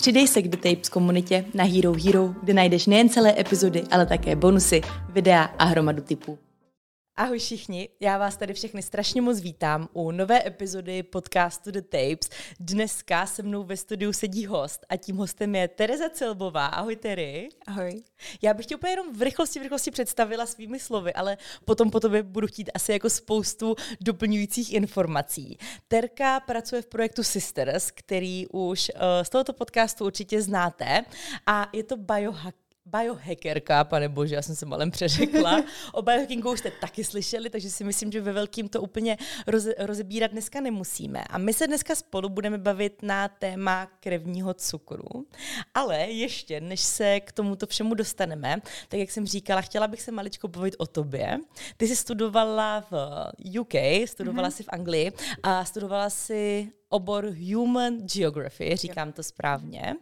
Přidej se k The Tapes komunitě na Hero Hero, kde najdeš nejen celé epizody, ale také bonusy, videa a hromadu typů. Ahoj všichni, já vás tady všechny strašně moc vítám u nové epizody podcastu The Tapes. Dneska se mnou ve studiu sedí host a tím hostem je Tereza Celbová. Ahoj Tery. Ahoj. Já bych tě úplně jenom v rychlosti, v rychlosti představila svými slovy, ale potom po tobě budu chtít asi jako spoustu doplňujících informací. Terka pracuje v projektu Sisters, který už uh, z tohoto podcastu určitě znáte a je to biohack biohackerka, pane bože, já jsem se malem přeřekla. O biohackingu už jste taky slyšeli, takže si myslím, že ve velkým to úplně roze, rozebírat dneska nemusíme. A my se dneska spolu budeme bavit na téma krevního cukru. Ale ještě, než se k tomuto všemu dostaneme, tak jak jsem říkala, chtěla bych se maličko bavit o tobě. Ty jsi studovala v UK, studovala mm-hmm. si v Anglii a studovala si obor Human Geography, říkám to správně.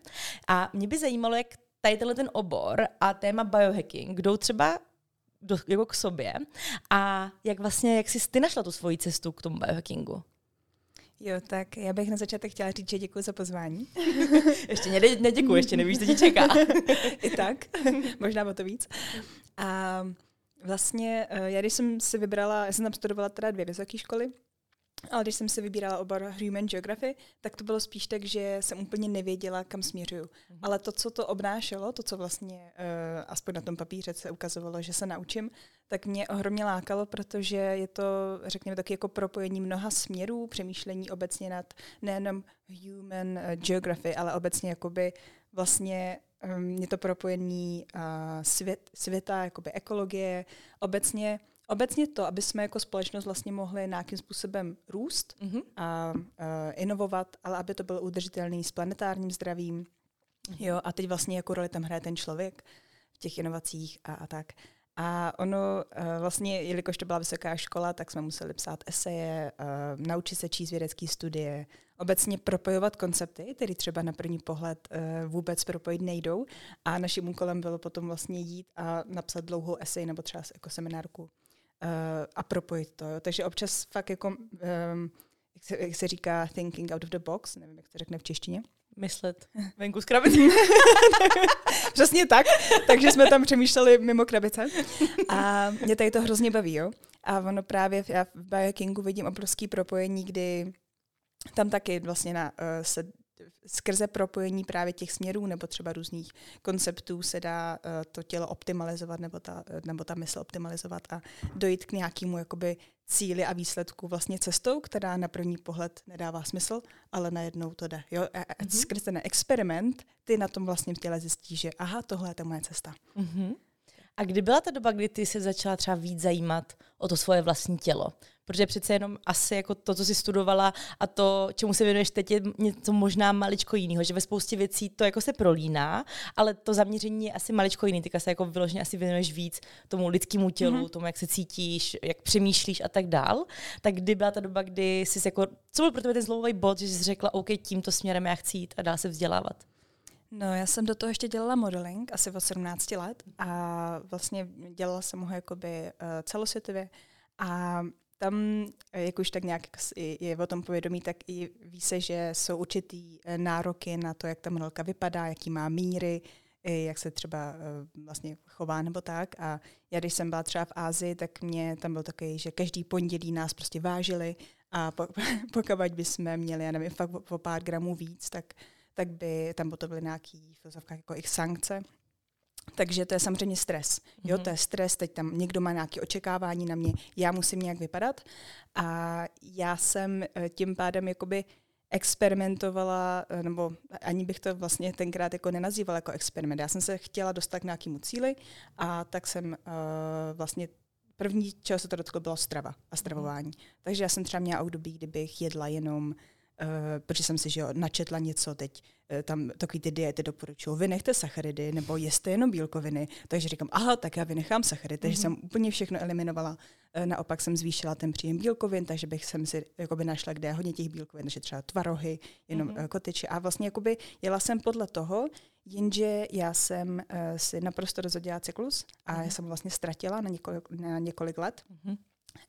A mě by zajímalo, jak tady tenhle ten obor a téma biohacking jdou třeba do, jako k sobě a jak vlastně, jak jsi ty našla tu svoji cestu k tomu biohackingu? Jo, tak já bych na začátek chtěla říct, že děkuji za pozvání. ještě ne, neděkuji, ještě nevíš, co ti čeká. I tak, možná o to víc. A vlastně, eh, já když jsem si vybrala, já jsem tam studovala teda dvě vysoké školy, ale když jsem se vybírala obor Human Geography, tak to bylo spíš tak, že jsem úplně nevěděla, kam směřuju. Mm-hmm. Ale to, co to obnášelo, to, co vlastně uh, aspoň na tom papíře se ukazovalo, že se naučím, tak mě ohromně lákalo, protože je to, řekněme, taky jako propojení mnoha směrů, přemýšlení obecně nad nejenom Human uh, Geography, ale obecně jakoby vlastně um, je to propojení uh, svět, světa, jakoby ekologie, obecně Obecně to, aby jsme jako společnost vlastně mohli nějakým způsobem růst mm-hmm. a, a inovovat, ale aby to bylo udržitelný s planetárním zdravím. Mm-hmm. Jo, a teď vlastně jako roli tam hraje ten člověk v těch inovacích a, a tak. A ono vlastně, jelikož to byla vysoká škola, tak jsme museli psát eseje, naučit se číst vědecké studie, obecně propojovat koncepty, které třeba na první pohled vůbec propojit nejdou. A naším úkolem bylo potom vlastně jít a napsat dlouhou esej nebo třeba jako seminárku a propojit to. Jo. Takže občas fakt jako, um, jak, se, jak se říká, thinking out of the box, nevím, jak se řekne v češtině. Myslet venku z krabice. Přesně tak. Takže jsme tam přemýšleli mimo krabice. A mě tady to hrozně baví, jo. A ono právě, já v biohackingu vidím obrovský propojení, kdy tam taky vlastně na, uh, se skrze propojení právě těch směrů nebo třeba různých konceptů se dá uh, to tělo optimalizovat nebo ta, nebo ta mysl optimalizovat a dojít k nějakému jakoby cíli a výsledku vlastně cestou, která na první pohled nedává smysl, ale najednou to jde. Jo? A, mm-hmm. skrze ten experiment ty na tom vlastně v těle zjistíš, že aha, tohle je ta moje cesta. Mm-hmm. A kdy byla ta doba, kdy ty se začala třeba víc zajímat o to svoje vlastní tělo? Protože přece jenom asi jako to, co jsi studovala a to, čemu se věnuješ teď, je něco možná maličko jiného, že ve spoustě věcí to jako se prolíná, ale to zaměření je asi maličko jiný. Ty se jako vyloženě asi věnuješ víc tomu lidskému tělu, mm-hmm. tomu, jak se cítíš, jak přemýšlíš a tak dál. Tak kdy byla ta doba, kdy jsi jako, co byl pro tebe ten zlomový bod, že jsi řekla, OK, tímto směrem já chci jít a dál se vzdělávat? No, já jsem do toho ještě dělala modeling asi od 17 let a vlastně dělala jsem ho jakoby uh, celosvětově a tam, eh, jak už tak nějak je o tom povědomí, tak i ví se, že jsou určitý eh, nároky na to, jak ta modelka vypadá, jaký má míry, jak se třeba vlastně chová nebo tak. A já, když jsem byla třeba v Ázii, tak mě tam byl takový, že každý pondělí nás prostě vážili a po, pokud bychom měli, já nevím, fakt o, pár gramů víc, tak tak by tam potom byly nějaký jako ich sankce. Takže to je samozřejmě stres. Jo, mm-hmm. to je stres, teď tam někdo má nějaké očekávání na mě, já musím nějak vypadat. A já jsem eh, tím pádem jakoby experimentovala, eh, nebo ani bych to vlastně tenkrát jako nenazývala jako experiment. Já jsem se chtěla dostat k nějakému cíli a tak jsem uh, vlastně první, čeho se to dotklo, bylo strava a stravování. Mm. Takže já jsem třeba měla období, kdybych jedla jenom Uh, protože jsem si že jo, načetla něco teď, uh, tam takový ty diety doporučují, vy nechte sacharidy nebo jeste jenom bílkoviny, takže říkám, aha, tak já vynechám sacharidy, takže mm-hmm. jsem úplně všechno eliminovala, uh, naopak jsem zvýšila ten příjem bílkovin, takže bych jsem si jakoby našla, kde je hodně těch bílkovin, takže třeba tvarohy, jenom mm-hmm. kotyče a vlastně jakoby jela jsem podle toho, jenže já jsem uh, si naprosto rozhodila cyklus a mm-hmm. já jsem vlastně ztratila na několik, na několik let. Mm-hmm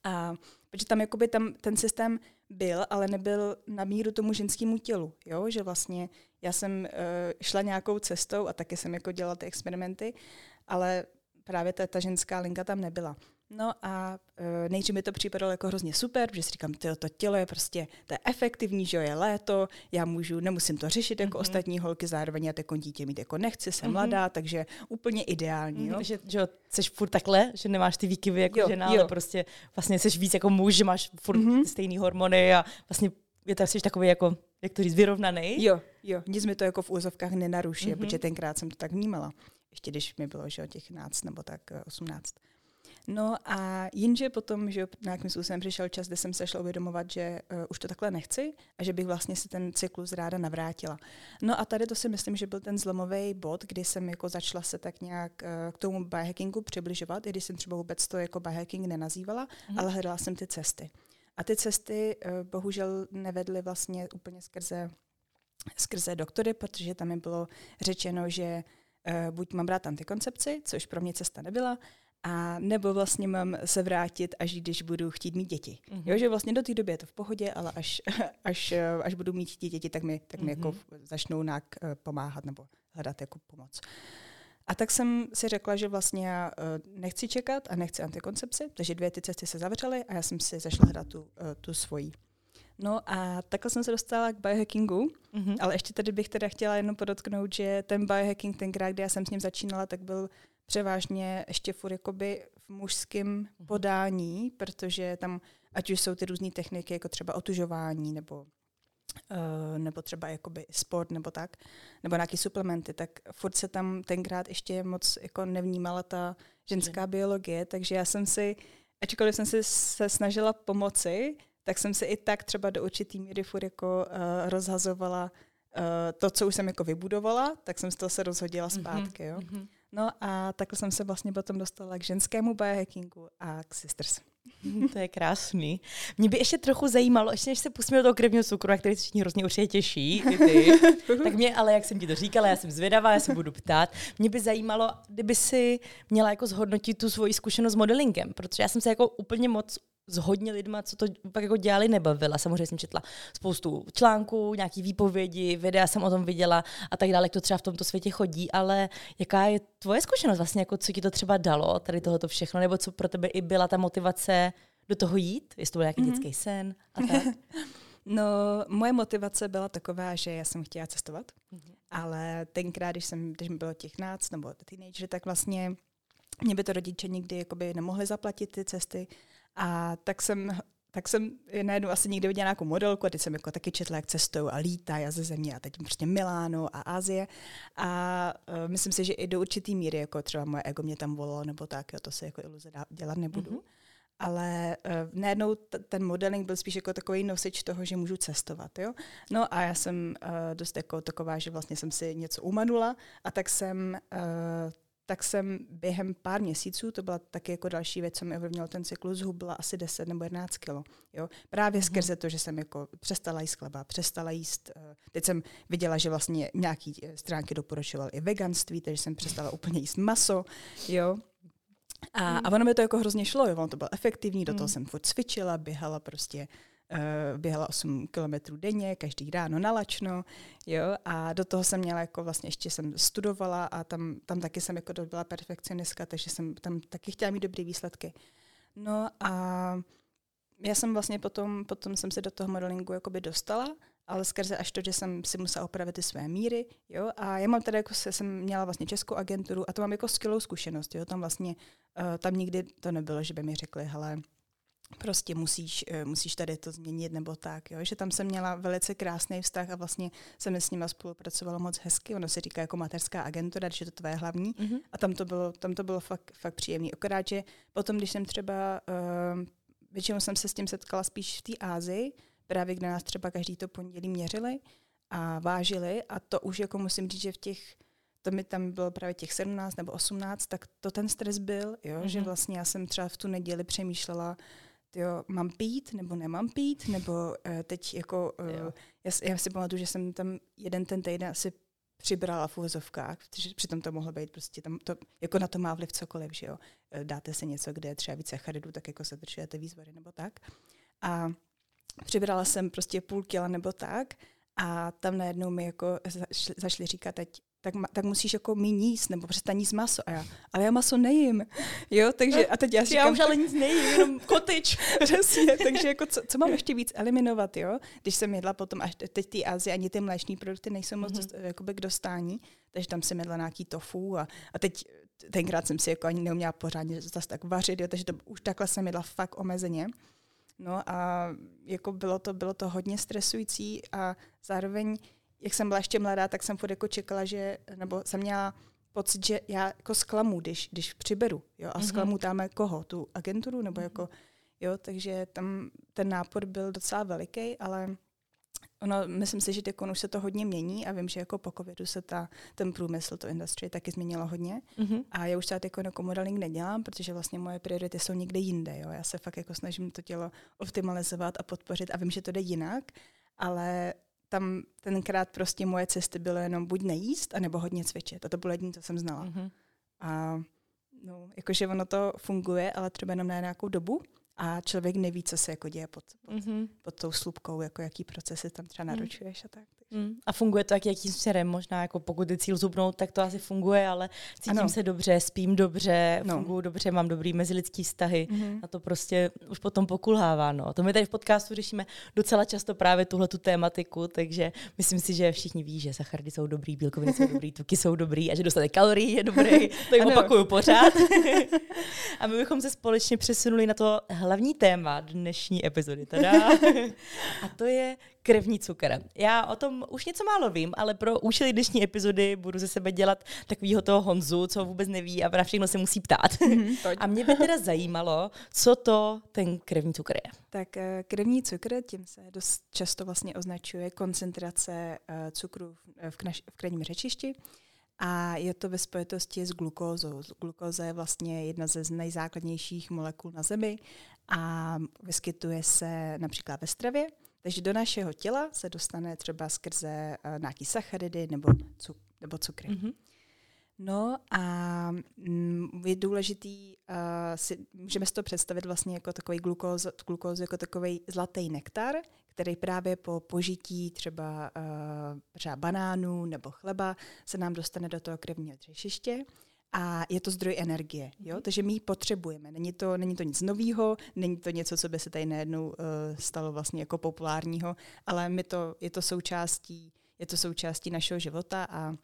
A protože tam jakoby tam ten systém byl, ale nebyl na míru tomu ženskému tělu, jo? že vlastně já jsem uh, šla nějakou cestou a taky jsem jako dělala ty experimenty, ale právě ta, ta ženská linka tam nebyla. No a uh, nejdřív mi to připadalo jako hrozně super, protože si říkám, tyjo, to tělo je prostě, to je efektivní, že jo, je léto, já můžu, nemusím to řešit jako mm-hmm. ostatní holky, zároveň já jako dítě mít jako nechci, jsem mm-hmm. mladá, takže úplně ideální, jo. Mm, že, že jsi furt takhle, že nemáš ty výkyvy jako jo, žena, jo. ale prostě vlastně jsi víc jako muž, že máš furt mm-hmm. stejný hormony a vlastně je to jsi takový jako, jak to říct, vyrovnaný. Jo, jo, nic mi to jako v úzovkách nenaruší, mm-hmm. protože tenkrát jsem to tak vnímala. Ještě když mi bylo, že těch 11 nebo tak 18. No a jinže potom, že nějakým způsobem přišel čas, kde jsem se šla uvědomovat, že uh, už to takhle nechci a že bych vlastně si ten cyklus ráda navrátila. No a tady to si myslím, že byl ten zlomový bod, kdy jsem jako začala se tak nějak uh, k tomu biohackingu přibližovat, i když jsem třeba vůbec to jako biohacking nenazývala, mm. ale hledala jsem ty cesty. A ty cesty uh, bohužel nevedly vlastně úplně skrze, skrze doktory, protože tam mi bylo řečeno, že uh, buď mám brát antikoncepci, což pro mě cesta nebyla, a nebo vlastně mám se vrátit, až když budu chtít mít děti. Mm-hmm. Jo, že vlastně do té doby je to v pohodě, ale až, až, až budu mít děti, tak mi, tak mi mm-hmm. jako mhm. začnou nějak eh, pomáhat nebo hledat jako pomoc. A tak jsem si řekla, že vlastně já eh, nechci čekat a nechci antikoncepci, takže dvě ty cesty se zavřely a já jsem si zašla hledat tu, eh, tu svoji. No a takhle jsem se dostala k biohackingu, mm-hmm. ale ještě tady bych teda chtěla jenom podotknout, že ten biohacking tenkrát, kdy já jsem s ním začínala, tak byl převážně ještě furt jakoby v mužském mhm. podání, protože tam, ať už jsou ty různé techniky, jako třeba otužování nebo Uh, nebo třeba jakoby sport nebo tak, nebo nějaké suplementy, tak furt se tam tenkrát ještě moc jako nevnímala ta ženská biologie, takže já jsem si, ačkoliv jsem si se snažila pomoci, tak jsem se i tak třeba do určitý míry furt jako uh, rozhazovala uh, to, co už jsem jako vybudovala, tak jsem z toho se rozhodila mhm, zpátky, jo. Mm-hmm. No a takhle jsem se vlastně potom dostala k ženskému biohackingu a k Sisters. To je krásný. Mě by ještě trochu zajímalo, ještě než se pustíme do toho krevního cukru, na který se všichni hrozně určitě těší, ty, tak mě, ale jak jsem ti to říkala, já jsem zvědavá, já se budu ptát, mě by zajímalo, kdyby si měla jako zhodnotit tu svoji zkušenost s modelingem, protože já jsem se jako úplně moc s hodně lidma, co to pak jako dělali, nebavila. Samozřejmě jsem četla spoustu článků, nějaký výpovědi, videa jsem o tom viděla a tak dále, jak to třeba v tomto světě chodí, ale jaká je tvoje zkušenost vlastně, jako co ti to třeba dalo, tady tohoto všechno, nebo co pro tebe i byla ta motivace do toho jít, jestli to byl nějaký mm-hmm. dětský sen a tak? no, moje motivace byla taková, že já jsem chtěla cestovat, mm-hmm. ale tenkrát, když, jsem, když mi bylo těch náct nebo teenager, tak vlastně mě by to rodiče nikdy jakoby nemohli zaplatit ty cesty a tak jsem tak jsem najednou asi někdy viděla nějakou modelku a teď jsem jako taky četla, jak cestují a lítají a ze země a teď prostě Miláno a Asie. A uh, myslím si, že i do určitý míry, jako třeba moje ego mě tam volalo nebo tak, jo, to se jako iluze dělat nebudu. Mm-hmm. Ale uh, najednou t- ten modeling byl spíš jako takový nosič toho, že můžu cestovat. Jo? No a já jsem uh, dost jako taková, že vlastně jsem si něco umanula a tak jsem uh, tak jsem během pár měsíců, to byla taky jako další věc, co mi ovlivnilo ten cyklus, zhubla asi 10 nebo 11 kilo. Jo? Právě mm-hmm. skrze to, že jsem jako přestala jíst chleba, přestala jíst, teď jsem viděla, že vlastně nějaký stránky doporučoval i veganství, takže jsem přestala úplně jíst maso, jo. A, mm. a ono mi to jako hrozně šlo, jo? ono to bylo efektivní, do toho mm. jsem furt cvičila, běhala prostě Uh, běhala 8 kilometrů denně, každý ráno na lačno, jo, a do toho jsem měla jako vlastně ještě jsem studovala a tam, tam taky jsem jako byla perfekcionistka, takže jsem tam taky chtěla mít dobré výsledky. No a já jsem vlastně potom, potom jsem se do toho modelingu jakoby dostala, ale skrze až to, že jsem si musela opravit ty své míry, jo, a já mám tady jako se, jsem měla vlastně českou agenturu a to mám jako skvělou zkušenost, jo, tam vlastně, uh, tam nikdy to nebylo, že by mi řekli, hele, prostě musíš, eh, musíš tady to změnit nebo tak, jo? že tam jsem měla velice krásný vztah a vlastně jsem s nima spolupracovala moc hezky, ono se říká jako mateřská agentura, že to tvoje hlavní mm-hmm. a tam to bylo, tam to bylo fakt, fakt příjemný. Akorát, že potom, když jsem třeba, uh, většinou jsem se s tím setkala spíš v té Ázii, právě kde nás třeba každý to pondělí měřili a vážili a to už jako musím říct, že v těch to mi tam bylo právě těch 17 nebo 18, tak to ten stres byl, jo, mm-hmm. že vlastně já jsem třeba v tu neděli přemýšlela, jo, mám pít nebo nemám pít, nebo uh, teď jako, uh, já, já si pamatuju, že jsem tam jeden ten týden asi přibrala v úvozovkách, protože přitom to mohlo být prostě tam, to, jako na to má vliv cokoliv, že jo. E, dáte si něco, kde je třeba více charidů, tak jako zadržujete výzvory nebo tak. A přibrala jsem prostě půl kila nebo tak a tam najednou mi jako zašli, zašli říkat, teď tak, tak musíš jako méně jíst, nebo přestaň jíst maso. A já, ale já maso nejím. Jo, takže a teď já říkám... Já už ale nic nejím, jenom kotyč. Přesně, takže jako co, co, mám ještě víc eliminovat, jo? Když jsem jedla potom, až teď ty Azie, ani ty mléční produkty nejsou moc mm-hmm. jakoby k dostání, takže tam jsem jedla nějaký tofu a, a teď tenkrát jsem si jako ani neuměla pořádně zase tak vařit, jo, takže to, už takhle jsem jedla fakt omezeně. No a jako bylo to, bylo to hodně stresující a zároveň jak jsem byla ještě mladá, tak jsem furt jako čekala, že, nebo jsem měla pocit, že já jako zklamu, když, když přiberu, jo, a mm-hmm. zklamu tam koho, tu agenturu, nebo mm-hmm. jako, jo, takže tam ten nápor byl docela veliký, ale ono, myslím si, že teď už se to hodně mění a vím, že jako po covidu se ta, ten průmysl, to industry taky změnilo hodně mm-hmm. a já už třeba jako, jako modeling nedělám, protože vlastně moje priority jsou někde jinde, jo, já se fakt jako snažím to tělo optimalizovat a podpořit a vím, že to jde jinak, ale tam tenkrát prostě moje cesty byly jenom buď nejíst, anebo hodně cvičit. A to bylo jediné, co jsem znala. Mm-hmm. A no, jakože ono to funguje, ale třeba jenom na nějakou dobu a člověk neví, co se jako děje pod, pod, mm-hmm. pod tou slupkou, jako jaký procesy tam třeba mhm. naručuješ a tak. Mm. A funguje to jak jakým směrem? Možná jako pokud je cíl zubnout, tak to asi funguje, ale cítím ano. se dobře, spím dobře, no. funguji dobře, mám dobrý mezilidský vztahy mm-hmm. a to prostě už potom pokulhává. No. To my tady v podcastu řešíme docela často právě tuhle tu tématiku, takže myslím si, že všichni ví, že sacharidy jsou dobrý, bílkoviny jsou dobrý, tuky jsou dobrý a že dostatek kalorií je dobrý. To jim opakuju pořád. a my bychom se společně přesunuli na to hlavní téma dnešní epizody. Teda. a to je krevní cukr. Já o tom už něco málo vím, ale pro účely dnešní epizody budu ze sebe dělat takovýho toho Honzu, co vůbec neví a na všechno se musí ptát. Mm-hmm, a mě by teda zajímalo, co to ten krevní cukr je. Tak eh, krevní cukr, tím se dost často vlastně označuje koncentrace eh, cukru v, knaš, v krevním řečišti. A je to ve spojitosti s glukózou. Glukóza je vlastně jedna ze nejzákladnějších molekul na Zemi a vyskytuje se například ve stravě takže do našeho těla se dostane třeba skrze uh, nějaký sacharidy nebo, cuk, nebo cukry. Mm-hmm. No a mm, je důležitý, uh, si, můžeme si to představit vlastně jako takový glukóz, glukózu, jako takový zlatý nektar, který právě po požití třeba, uh, třeba banánů nebo chleba se nám dostane do toho krevního dřešiště a je to zdroj energie. Jo? Mhm. Takže my ji potřebujeme. Není to, není to nic nového, není to něco, co by se tady najednou uh, stalo vlastně jako populárního, ale my to, je to součástí je to součástí našeho života a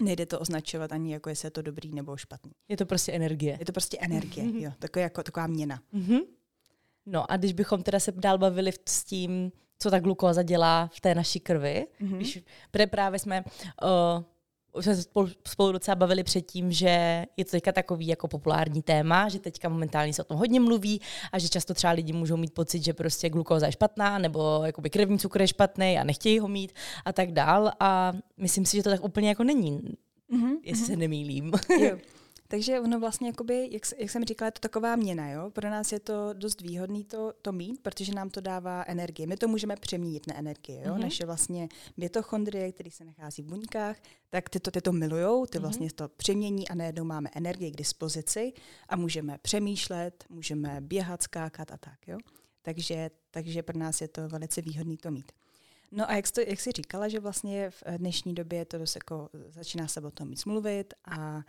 nejde to označovat ani jako, jestli je to dobrý nebo špatný. Je to prostě energie. Je to prostě energie, mm-hmm. jo, taková, jako, taková měna. Mm-hmm. No a když bychom teda se dál bavili s tím, co ta glukóza dělá v té naší krvi, mm-hmm. když právě jsme uh, už jsme se spolu, spolu docela bavili předtím, že je to teďka takový jako populární téma, že teďka momentálně se o tom hodně mluví a že často třeba lidi můžou mít pocit, že prostě glukóza je špatná nebo jakoby krevní cukr je špatný a nechtějí ho mít a tak dál a myslím si, že to tak úplně jako není, mm-hmm, jestli mm-hmm. se nemýlím. Jo. Takže ono vlastně, jakoby, jak, jak jsem říkala, je to taková měna. Jo? Pro nás je to dost výhodný to, to mít, protože nám to dává energii. My to můžeme přeměnit na energii. Jo? Mm-hmm. Naše vlastně mitochondrie, které se nachází v buňkách, tak ty to, ty to milujou, ty mm-hmm. vlastně to přemění a najednou máme energii k dispozici a můžeme přemýšlet, můžeme běhat, skákat a tak. Jo? Takže, takže pro nás je to velice výhodný to mít. No a jak, to, jak jsi říkala, že vlastně v dnešní době to dost jako začíná se o tom mít mluvit a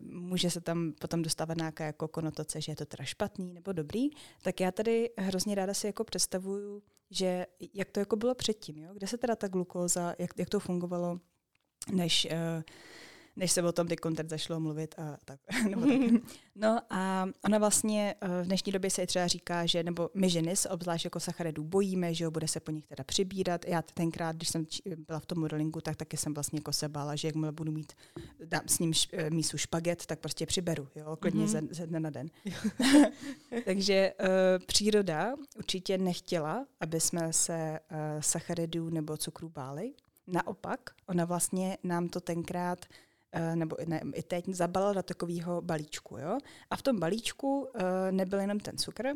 může se tam potom dostávat nějaká jako konotace, že je to teda špatný nebo dobrý, tak já tady hrozně ráda si jako představuju, že jak to jako bylo předtím, jo? kde se teda ta glukóza, jak, jak to fungovalo, než uh, než se o tom teď kontakt zašlo mluvit a tak. nebo tak. No a ona vlastně eh, v dnešní době se třeba říká, že nebo my ženy se obzvlášť jako sacharidů bojíme, že jo, bude se po nich teda přibírat. Já tenkrát, když jsem byla v tom modelingu, tak taky jsem vlastně jako se bála, že jakmile budu mít dám s ním eh, mísu špaget, tak prostě přiberu, jo, klidně mm-hmm. ze, ze dne na den. Takže uh, příroda určitě nechtěla, aby jsme se uh, sacharidů nebo cukru báli. Naopak, ona vlastně nám to tenkrát nebo ne, i teď zabalil do takového balíčku. Jo? A v tom balíčku uh, nebyl jenom ten cukr,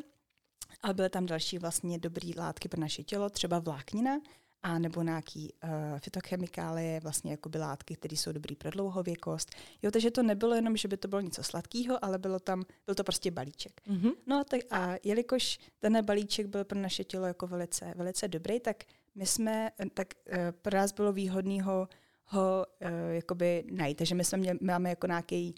ale byly tam další vlastně dobrý látky pro naše tělo, třeba vláknina a nebo nějaký uh, fytochemikálie, vlastně jako by látky, které jsou dobrý pro dlouhověkost. Jo, takže to nebylo jenom, že by to bylo něco sladkého, ale bylo tam, byl to prostě balíček. Mm-hmm. No a, tak, a jelikož ten balíček byl pro naše tělo jako velice, velice dobrý, tak my jsme, tak uh, pro nás bylo výhodný ho, ho uh, jakoby najít. Takže my jsme měli, máme jako nějaký,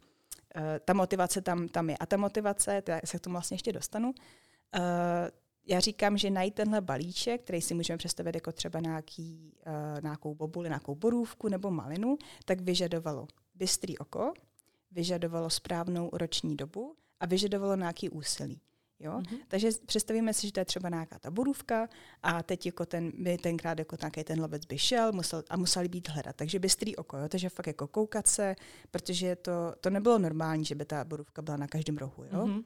uh, ta motivace tam, tam je. A ta motivace, já se k tomu vlastně ještě dostanu, uh, já říkám, že najít tenhle balíček, který si můžeme představit jako třeba nějaký, uh, nějakou bobuli, nějakou borůvku nebo malinu, tak vyžadovalo bystrý oko, vyžadovalo správnou roční dobu a vyžadovalo nějaký úsilí. Jo? Mm-hmm. Takže představíme si, že to je třeba nějaká ta borůvka a teď jako ten, by tenkrát jako nějaký ten lovec by šel musel, a museli být hledat. Takže bystrý oko, jo? takže fakt jako koukat se, protože to, to nebylo normální, že by ta borůvka byla na každém rohu. Jo? Mm-hmm.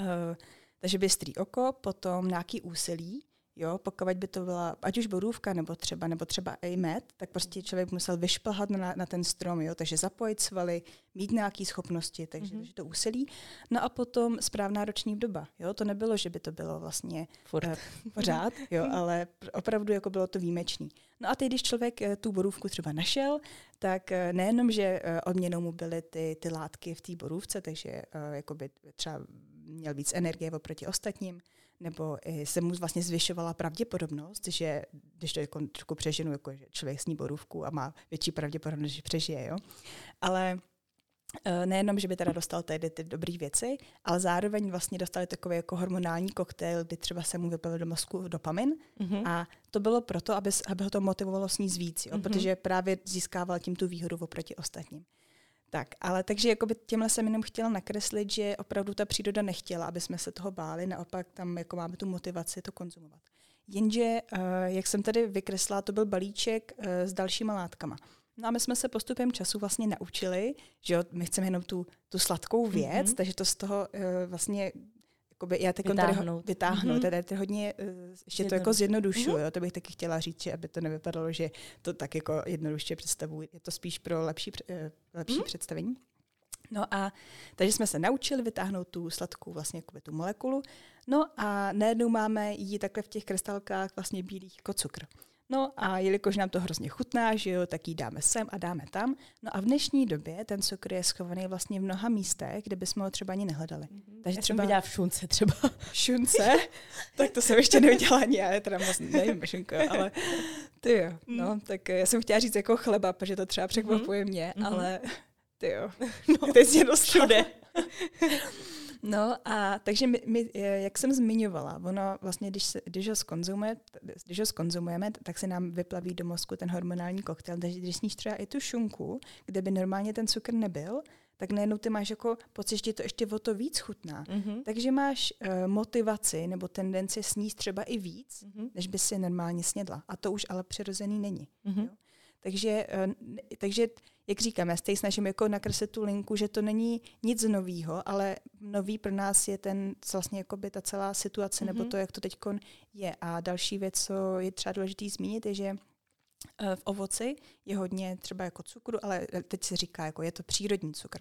Uh, takže bystrý oko, potom nějaký úsilí, Jo, pokud by to byla, ať už borůvka, nebo třeba, nebo třeba i med, tak prostě člověk musel vyšplhat na, na ten strom, jo, takže zapojit svaly, mít nějaké schopnosti, takže, mm-hmm. to úsilí. No a potom správná roční doba, jo, to nebylo, že by to bylo vlastně Furt. Uh, pořád, jo, ale opravdu jako bylo to výjimečný. No a teď, když člověk uh, tu borůvku třeba našel, tak uh, nejenom, že uh, odměnou mu byly ty, ty látky v té borůvce, takže uh, jakoby třeba měl víc energie oproti ostatním, nebo se mu vlastně zvyšovala pravděpodobnost, že když to jako trošku přeženu, jako že člověk sní borůvku a má větší pravděpodobnost, že přežije, jo. Ale e, nejenom, že by teda dostal tady ty dobré věci, ale zároveň vlastně dostali takový jako hormonální koktejl, kdy třeba se mu vypil do mozku dopamin mm-hmm. a to bylo proto, aby, aby ho to motivovalo sníst víc, jo, mm-hmm. protože právě získával tím tu výhodu oproti ostatním. Tak, ale takže jakoby těmhle jsem jenom chtěla nakreslit, že opravdu ta příroda nechtěla, aby jsme se toho báli, naopak tam jako máme tu motivaci to konzumovat. Jenže, uh, jak jsem tady vykreslila, to byl balíček uh, s dalšíma látkama. No a my jsme se postupem času vlastně naučili, že jo, my chceme jenom tu, tu sladkou věc, mm-hmm. takže to z toho uh, vlastně jakoby, já teď vytáhnout. Tady, vytáhnu, mm-hmm. tady, tady hodně, uh, ještě to jako zjednodušuju, mm-hmm. to bych taky chtěla říct, aby to nevypadalo, že to tak jako jednoduše představuji, je to spíš pro lepší, uh, lepší mm-hmm. představení. No a takže jsme se naučili vytáhnout tu sladkou vlastně jako tu molekulu. No a najednou máme ji takhle v těch krystalkách vlastně bílých jako cukr. No a jelikož nám to hrozně chutná, že jo, tak ji dáme sem a dáme tam. No a v dnešní době ten cukr je schovaný vlastně v mnoha místech, kde bychom ho třeba ani nehledali. Mm-hmm. Takže Já třeba jsem v šunce třeba. Šunce? tak to jsem ještě neudělala ani, já teda moc nevím, šunko, ale ty jo, mm. no, tak já jsem chtěla říct jako chleba, protože to třeba překvapuje mm-hmm. mě, mm-hmm. ale ty jo, no, teď mě všude. No a takže my, my, jak jsem zmiňovala, ono vlastně, když, se, když, ho skonzumuje, když ho skonzumujeme, tak se nám vyplaví do mozku ten hormonální koktejl. Takže když sníš třeba i tu šunku, kde by normálně ten cukr nebyl, tak najednou ty máš jako pocit, že to ještě o to víc chutná. Mm-hmm. Takže máš uh, motivaci nebo tendenci sníst třeba i víc, mm-hmm. než by si normálně snědla. A to už ale přirozený není. Mm-hmm. Jo? Takže, uh, takže jak říkám, já se snažím jako nakreslit tu linku, že to není nic novýho, ale nový pro nás je ten vlastně jako by ta celá situace, mm-hmm. nebo mhm. to, jak to teď je. A další věc, co je třeba důležité zmínit, je, že eh, v ovoci je hodně třeba jako cukru, ale teď se říká, jako je to přírodní cukr.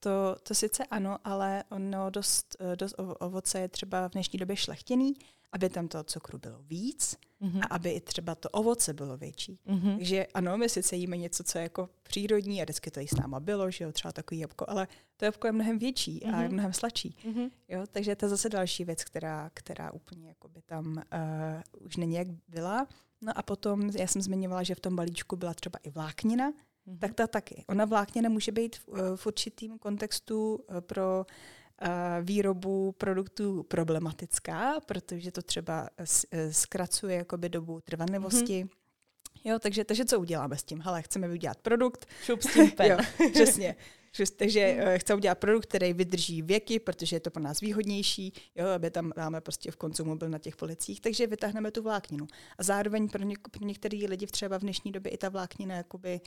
To, to sice ano, ale ono dost, eh, dost ovoce je třeba v dnešní době šlechtěný, aby tam toho cukru bylo víc mm-hmm. a aby i třeba to ovoce bylo větší. Mm-hmm. Takže ano, my sice jíme něco, co je jako přírodní a vždycky to i s náma bylo, že jo, třeba takový jabko, ale to jabko je mnohem větší mm-hmm. a je mhm. mnohem sladší. Mm-hmm. Jo, takže to je zase další věc, která, která úplně jako by tam uh, už není jak byla. No a potom, já jsem zmiňovala, že v tom balíčku byla třeba i vláknina, mm-hmm. tak ta taky. Ona vláknina může být v, uh, v určitým kontextu uh, pro výrobu produktů problematická, protože to třeba e, zkracuje jakoby dobu trvanlivosti. Mm-hmm. Jo, takže, takže co uděláme s tím? Hele, chceme udělat produkt. Šup s tím pen. jo, přesně. Takže uh, chce udělat produkt, který vydrží věky, protože je to pro nás výhodnější, jo, aby tam máme prostě v konzumu byl na těch policích, takže vytáhneme tu vlákninu. A zároveň pro, něk- pro některé lidi třeba v dnešní době i ta vláknina jakoby uh,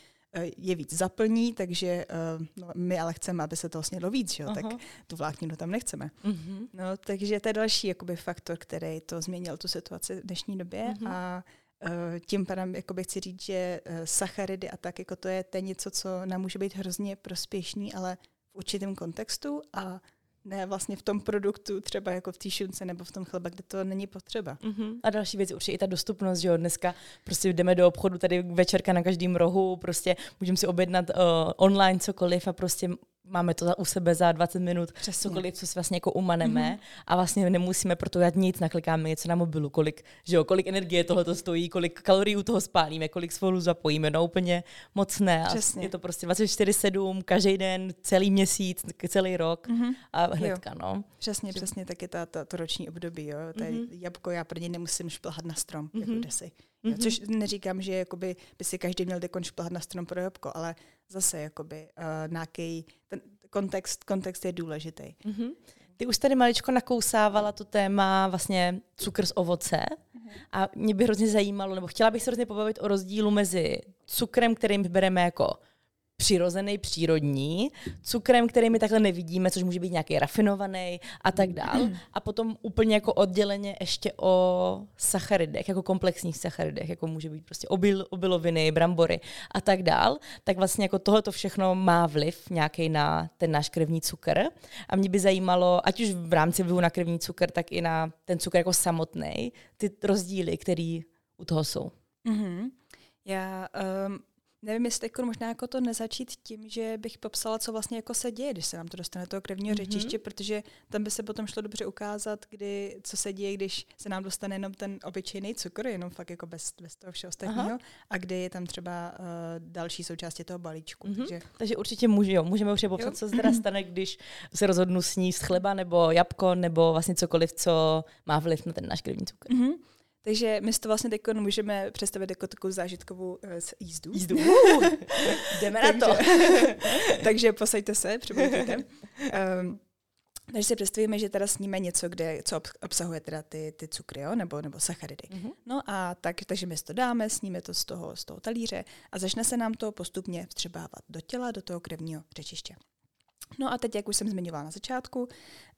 je víc zaplní, takže uh, no, my ale chceme, aby se to snědlo víc, jo, tak tu vlákninu tam nechceme. Uh-huh. No, takže to je další jakoby, faktor, který to změnil tu situaci v dnešní době uh-huh. a Eh, tím pádem jakoby chci říct, že eh, sacharidy a tak, jako to je, to je něco, co nám může být hrozně prospěšný, ale v určitém kontextu a ne vlastně v tom produktu, třeba jako v té šunce nebo v tom chleba, kde to není potřeba. Mm-hmm. A další věc určitě i ta dostupnost, že jo, dneska prostě jdeme do obchodu tady večerka na každém rohu, prostě můžeme si objednat uh, online cokoliv a prostě máme to u sebe za 20 minut, Přesně. cokoliv, co si vlastně jako umaneme mm-hmm. a vlastně nemusíme proto dělat nic, naklikáme něco na mobilu, kolik, že jo, kolik energie tohle to stojí, kolik kalorií u toho spálíme, kolik svolů zapojíme, no úplně moc ne. Přesně. A je to prostě 24-7, každý den, celý měsíc, celý rok mm-hmm. a hnedka, jo. no. Přesně, že... přesně, taky ta, ta, to roční období, jo. To mm-hmm. jabko, já pro ně nemusím šplhat na strom, mm-hmm. jako mhm. desi. Mm-hmm. Což neříkám, že jakoby by si každý měl dekon šplhat na strom pro jabko, ale zase jakoby uh, nějaký, ten kontext, kontext je důležitý. Mm-hmm. Ty už tady maličko nakousávala to téma vlastně cukr z ovoce mm-hmm. a mě by hrozně zajímalo, nebo chtěla bych se hrozně pobavit o rozdílu mezi cukrem, kterým bereme jako přirozený, přírodní, cukrem, který my takhle nevidíme, což může být nějaký rafinovaný a tak dál. A potom úplně jako odděleně ještě o sacharidech, jako komplexních sacharidech, jako může být prostě obil, obiloviny, brambory a tak dál. Tak vlastně jako tohle to všechno má vliv nějaký na ten náš krevní cukr. A mě by zajímalo, ať už v rámci vlivu na krevní cukr, tak i na ten cukr jako samotný, ty rozdíly, které u toho jsou. Mm-hmm. Já um, Nevím, jestli jako možná jako to nezačít tím, že bych popsala, co vlastně jako se děje, když se nám to dostane do toho krevního mm-hmm. řečiště, protože tam by se potom šlo dobře ukázat, kdy, co se děje, když se nám dostane jenom ten obyčejný cukr, jenom fakt jako bez, bez toho všeho ostatního, a kdy je tam třeba uh, další součástí toho balíčku. Mm-hmm. Takže... takže určitě může, jo, můžeme určitě popsat, jo. co se teda stane, když se rozhodnu sníst chleba nebo jabko nebo vlastně cokoliv, co má vliv na ten náš krevní cukr. Mm-hmm. Takže my si to vlastně teď můžeme představit jako takovou zážitkovou uh, jízdu. Jízdu. jdeme na to. takže posaďte se, připravujte. Um, takže si představíme, že teda sníme něco, kde, co obsahuje teda ty, ty cukry, jo? Nebo, nebo sacharidy. Mm-hmm. No a tak, takže my si to dáme, sníme to z toho, z toho talíře a začne se nám to postupně vstřebávat do těla, do toho krevního řečiště. No a teď, jak už jsem zmiňovala na začátku,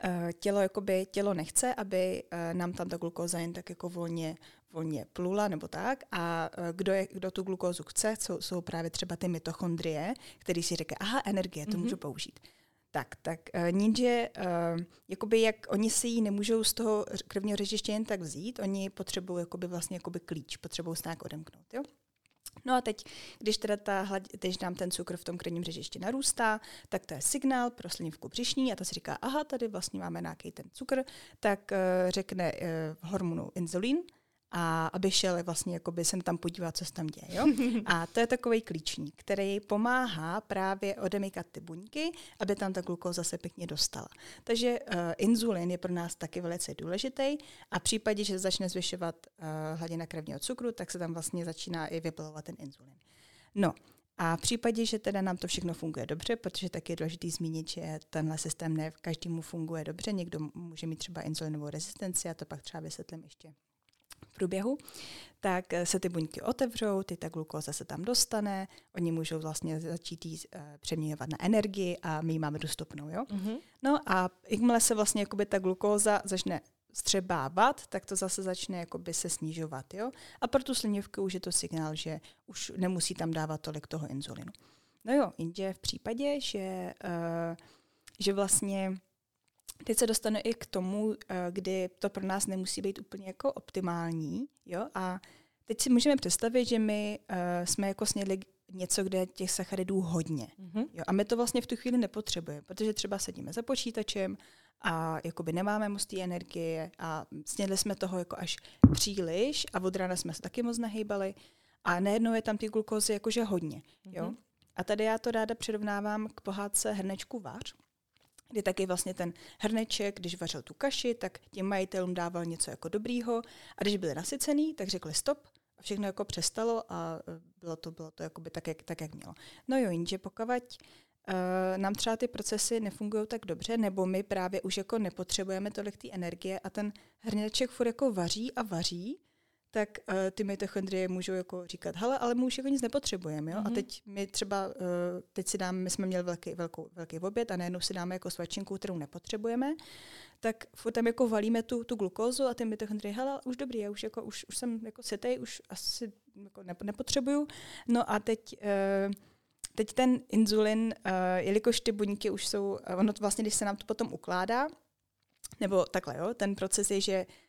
eh, tělo, jakoby, tělo nechce, aby eh, nám tam ta glukóza jen tak jako volně, volně plula nebo tak. A eh, kdo, je, kdo tu glukózu chce, jsou, jsou právě třeba ty mitochondrie, který si říká, aha, energie, to mm-hmm. můžu použít. Tak, tak ninja, jakoby jak oni si ji nemůžou z toho krevního řečiště jen tak vzít, oni potřebují jakoby vlastně jakoby klíč, potřebují se nějak odemknout. Jo? No a teď, když teda ta hlad, když nám ten cukr v tom krevním řežišti narůstá, tak to je signál pro slinivku břišní a ta si říká, aha, tady vlastně máme nějaký ten cukr, tak uh, řekne uh, hormonu inzulín, a aby šel vlastně jakoby sem tam podívat, co se tam děje. Jo? A to je takový klíčník, který pomáhá právě odemykat ty buňky, aby tam ta glukóza se pěkně dostala. Takže uh, inzulin je pro nás taky velice důležitý a v případě, že začne zvyšovat uh, hladina krevního cukru, tak se tam vlastně začíná i vypilovat ten inzulin. No, a v případě, že teda nám to všechno funguje dobře, protože taky je důležité zmínit, že tenhle systém ne každému funguje dobře, někdo může mít třeba insulinovou rezistenci, a to pak třeba vysvětlím ještě průběhu, tak se ty buňky otevřou, ty ta glukóza se tam dostane, oni můžou vlastně začít jí uh, přeměňovat na energii a my ji máme dostupnou. Jo? Mm-hmm. No a jakmile se vlastně jakoby ta glukóza začne střebávat, tak to zase začne jakoby se snižovat. Jo? A pro tu slinivku už je to signál, že už nemusí tam dávat tolik toho inzulinu. No jo, jenže v případě, že, uh, že vlastně Teď se dostane i k tomu, eh, kdy to pro nás nemusí být úplně jako optimální, jo, a teď si můžeme představit, že my uh, jsme jako snědli něco, kde těch sacharidů hodně. Mm-hmm. Jo, a my to vlastně v tu chvíli nepotřebujeme, protože třeba sedíme za počítačem a jakoby nemáme moc té energie a snědli jsme toho jako až příliš a od rána jsme se taky moc nehejbali a najednou je tam ty glukózy jakože hodně. Mm-hmm. Jo? A tady já to ráda přirovnávám k pohádce hrnečku vář, kdy taky vlastně ten hrneček, když vařil tu kaši, tak těm majitelům dával něco jako dobrýho a když byli nasycený, tak řekli stop a všechno jako přestalo a e, bylo to, bylo to jakoby tak, jak, tak, jak mělo. No jo, jenže pokud uh, nám třeba ty procesy nefungují tak dobře, nebo my právě už jako nepotřebujeme tolik té energie a ten hrneček furt jako vaří a vaří, tak uh, ty mitochondrie můžou jako říkat, hele, ale my už jako nic nepotřebujeme, jo? Mm-hmm. A mhm. teď my třeba, uh, teď si dáme, my jsme měli velký, velkou, velký oběd a najednou si dáme jako svačinku, kterou nepotřebujeme, tak tam jako valíme tu, tu glukózu a ty mitochondrie, hele, už dobrý, já už, jako, už, už jsem jako setej, už asi jako nepotřebuju. No a teď uh, teď ten inzulin, uh, jelikož ty buňky už jsou, ono vlastně, když se nám to potom ukládá, nebo takhle, jo, ten proces je, že Uh,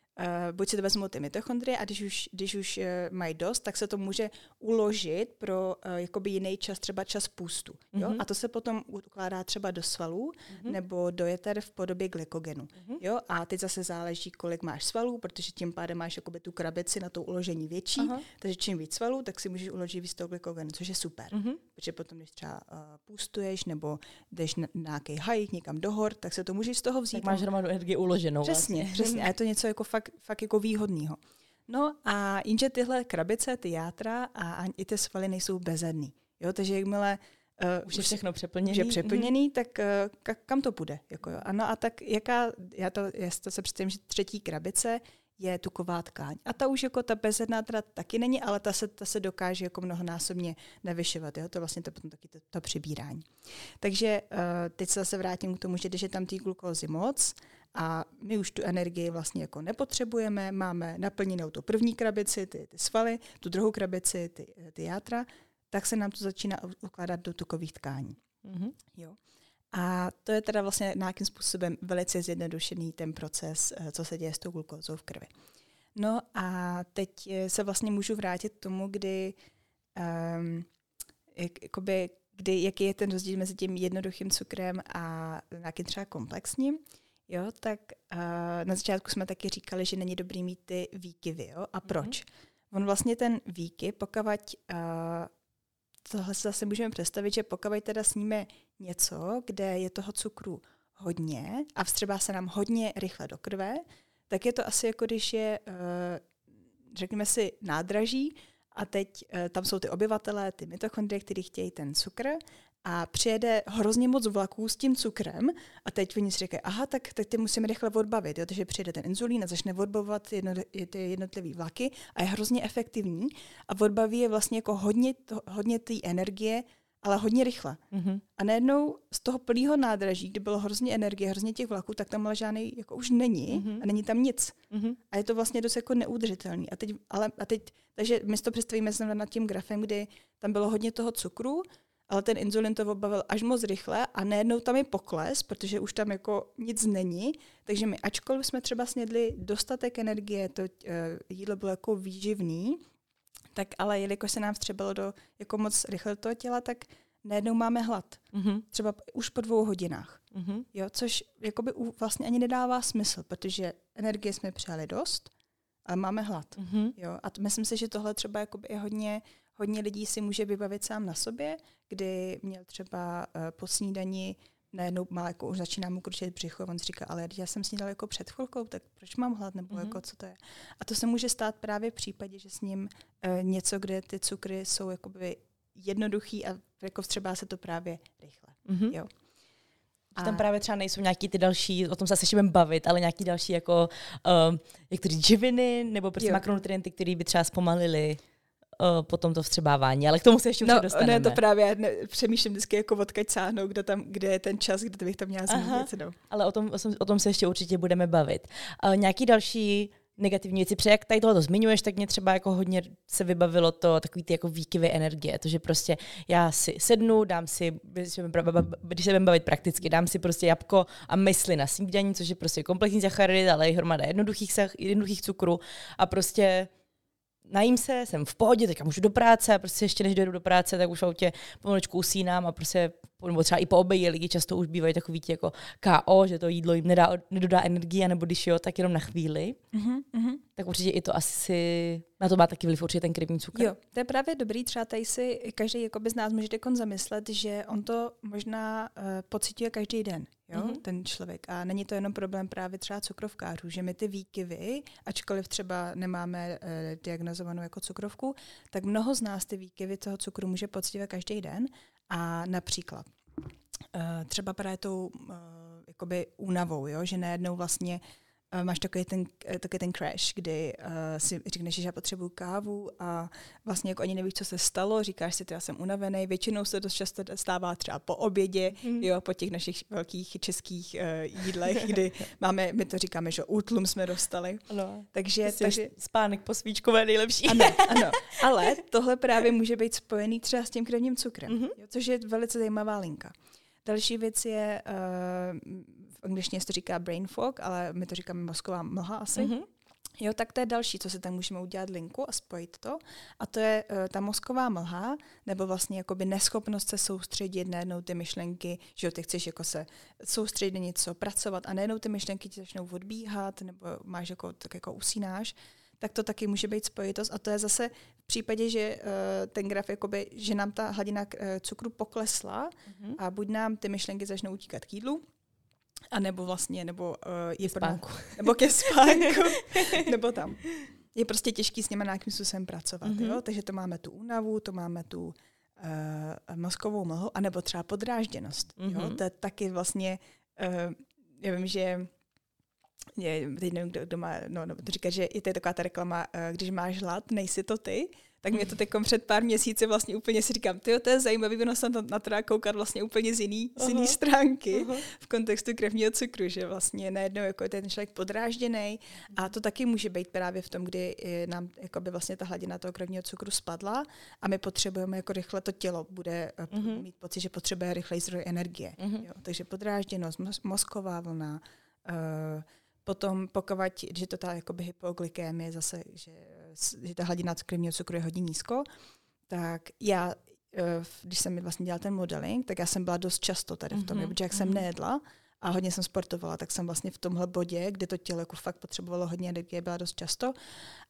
buď si to vezmou ty mitochondrie a když už, když už uh, mají dost, tak se to může uložit pro uh, jakoby jiný čas, třeba čas půstu. Mm-hmm. Jo? Mhm. A to se potom ukládá třeba do svalů mm-hmm. nebo do jeter v podobě glykogenu. Mm-hmm. Jo? A teď zase záleží, kolik máš svalů, protože tím pádem máš jakoby tu krabici na to uložení větší, Aha. takže čím víc svalů, tak si můžeš uložit víc toho glykogenu, což je super. Mm-hmm. Protože potom, když třeba uh, půstuješ nebo jdeš na, na nějaký hike někam do hor, tak se to můžeš z toho vzít. Tak máš hromadu energie uloženou. Přesně, vlastně. přesně. A je to něco jako fakt fakt, jako výhodného. No a jinže tyhle krabice, ty játra a i ty svaly nejsou bezedný. Jo, takže jakmile Uh, už je všechno přeplněný. Už je přeplněný, mm-hmm. tak uh, ka, kam to půjde? Jako jo? Ano a tak jaká, já to, já to se představím, že třetí krabice je tuková tkáň. A ta už jako ta bezedná teda taky není, ale ta se, ta se dokáže jako mnohonásobně navyšovat. Jo? To je vlastně to potom taky to, to přibírání. Takže uh, teď se zase vrátím k tomu, že když je tam té glukózy moc a my už tu energii vlastně jako nepotřebujeme, máme naplněnou tu první krabici, ty, ty svaly, tu druhou krabici, ty, ty játra, tak se nám to začíná ukládat do tukových tkání. Mm-hmm. Jo. A to je teda vlastně nějakým způsobem velice zjednodušený ten proces, eh, co se děje s tou glukózou v krvi. No a teď eh, se vlastně můžu vrátit k tomu, kdy, um, jak, jakoby, kdy, jaký je ten rozdíl mezi tím jednoduchým cukrem a nějakým třeba komplexním. Jo, tak uh, na začátku jsme taky říkali, že není dobrý mít ty výkyvy. Jo? A proč? Mm-hmm. On vlastně ten výky, pokud uh, tohle si zase můžeme představit, že pokud teda sníme něco, kde je toho cukru hodně a vstřebá se nám hodně rychle do krve, tak je to asi jako když je, uh, řekněme si, nádraží a teď uh, tam jsou ty obyvatelé, ty mitochondrie, kteří chtějí ten cukr a přijede hrozně moc vlaků s tím cukrem a teď oni si říkají, aha, tak, tak ty musíme rychle odbavit, jo? takže přijede ten inzulín a začne odbavovat jedno, ty jednotlivé vlaky a je hrozně efektivní a odbaví je vlastně jako hodně, to, hodně té energie, ale hodně rychle. Mm-hmm. A najednou z toho plného nádraží, kde bylo hrozně energie, hrozně těch vlaků, tak tam ale žádný jako už není mm-hmm. a není tam nic. Mm-hmm. A je to vlastně dost jako neudržitelný. A teď, ale, a teď, takže my si to představíme nad tím grafem, kdy tam bylo hodně toho cukru, ale ten inzulin to obavil až moc rychle a najednou tam je pokles, protože už tam jako nic není, takže my ačkoliv jsme třeba snědli dostatek energie, to uh, jídlo bylo jako výživný, tak ale jelikož se nám vstřebalo do jako moc rychle toho těla, tak najednou máme hlad. Mm-hmm. Třeba už po dvou hodinách. Mm-hmm. Jo, což jakoby vlastně ani nedává smysl, protože energie jsme přijali dost, ale máme hlad. Mm-hmm. Jo, a t- myslím si, že tohle třeba je hodně hodně lidí si může vybavit sám na sobě, kdy měl třeba uh, po snídani najednou má jako už začíná mu kručet břicho, on si říká, ale já jsem snídal jako před chvilkou, tak proč mám hlad, nebo mm-hmm. jako co to je. A to se může stát právě v případě, že s ním uh, něco, kde ty cukry jsou jakoby jednoduchý a jako třeba se to právě rychle. Mm-hmm. Jo. A tam právě třeba nejsou nějaký ty další, o tom se asi budeme bavit, ale nějaký další jako, jak to říct, živiny nebo prostě makronutrienty, které by třeba zpomalily uh, potom to vstřebávání, ale k tomu se ještě no, dostaneme. Ne, to právě ne, přemýšlím vždycky jako odkaď sáhnout, kde, tam, kde je ten čas, kde bych tam měla zmínit. No. Ale o tom, o, tom se ještě určitě budeme bavit. Uh, nějaký další negativní věci, protože jak tady tohle zmiňuješ, tak mě třeba jako hodně se vybavilo to takový ty jako výkyvy energie, to, že prostě já si sednu, dám si, když se budeme bavit prakticky, dám si prostě jabko a mysli na snídaní, což je prostě komplexní sacharid, ale i hromada jednoduchých, jednoduchých cukrů a prostě najím se, jsem v pohodě, teďka můžu do práce a prostě ještě než dojedu do práce, tak už v autě pomalečku usínám a prostě, nebo třeba i po obeji lidi často už bývají takový ti jako KO, že to jídlo jim nedá, nedodá energie, nebo když jo, tak jenom na chvíli. Mm-hmm. Tak určitě i to asi, na to má taky vliv určitě ten krevní cukr. Jo, to je právě dobrý, třeba tady si každý jako z nás může zamyslet, že on to možná uh, pocituje každý den jo, mm-hmm. ten člověk. A není to jenom problém právě třeba cukrovkářů, že my ty výkyvy, ačkoliv třeba nemáme e, diagnozovanou jako cukrovku, tak mnoho z nás ty výkyvy toho cukru může poctivit každý den. A například e, třeba právě tou e, jakoby únavou, jo, že najednou vlastně uh, máš takový ten, takový ten crash, kdy uh, si řekneš, že já potřebuju kávu a vlastně jako ani nevíš, co se stalo, říkáš si, já jsem unavený, většinou se dost často stává třeba po obědě, mm. jo, po těch našich velkých českých uh, jídlech, kdy máme, my to říkáme, že útlum jsme dostali. Ano. Takže, takže spánek po svíčkové nejlepší. Ano, ano. Ale tohle právě může být spojený třeba s tím krevním cukrem, mm-hmm. jo, což je velice zajímavá linka. Další věc je, uh, v angličtině se to říká brain fog, ale my to říkáme mozková mlha asi. Mm-hmm. Jo, tak to je další, co si tam můžeme udělat linku a spojit to. A to je uh, ta mozková mlha, nebo vlastně jakoby neschopnost se soustředit najednou ty myšlenky, že jo, ty chceš jako se soustředit na něco, pracovat a najednou ty myšlenky ti začnou odbíhat, nebo máš jako, tak jako usínáš tak to taky může být spojitost. A to je zase v případě, že uh, ten graf, jakoby, že nám ta hladina uh, cukru poklesla mm-hmm. a buď nám ty myšlenky začnou utíkat k jídlu, a nebo vlastně, nebo uh, je spánku. nebo ke spánku, nebo tam. Je prostě těžký s nimi nějakým způsobem pracovat. Mm-hmm. Jo? Takže to máme tu únavu, to máme tu uh, mozkovou mlhu, anebo třeba podrážděnost. Mm-hmm. Jo? Mhm. To je taky vlastně, uh, já vím, že je, teď nevím, kdo, kdo má, no, no, to říká, že i to je taková ta reklama, uh, když máš hlad, nejsi to ty, tak mě to teď před pár měsíci vlastně úplně si říkám, ty to je zajímavý, ono se na, na to koukat vlastně úplně z jiný, z jiný stránky uh-huh. v kontextu krevního cukru, že vlastně najednou jako je ten člověk podrážděný a to taky může být právě v tom, kdy nám by vlastně ta hladina toho krevního cukru spadla a my potřebujeme jako rychle to tělo bude uh-huh. mít pocit, že potřebuje rychlej zdroj energie. Uh-huh. Jo, takže podrážděnost, mozková vlna, uh, Potom pokud, že to ta jakoby hypoglykémie zase, že, že ta hladina krevního cukru je hodně nízko, tak já, eh, když jsem vlastně dělala ten modeling, tak já jsem byla dost často tady v tom, mm-hmm. protože jak jsem mhm. nejedla, a hodně jsem sportovala, tak jsem vlastně v tomhle bodě, kde to tělo jako fakt potřebovalo hodně energie, byla dost často.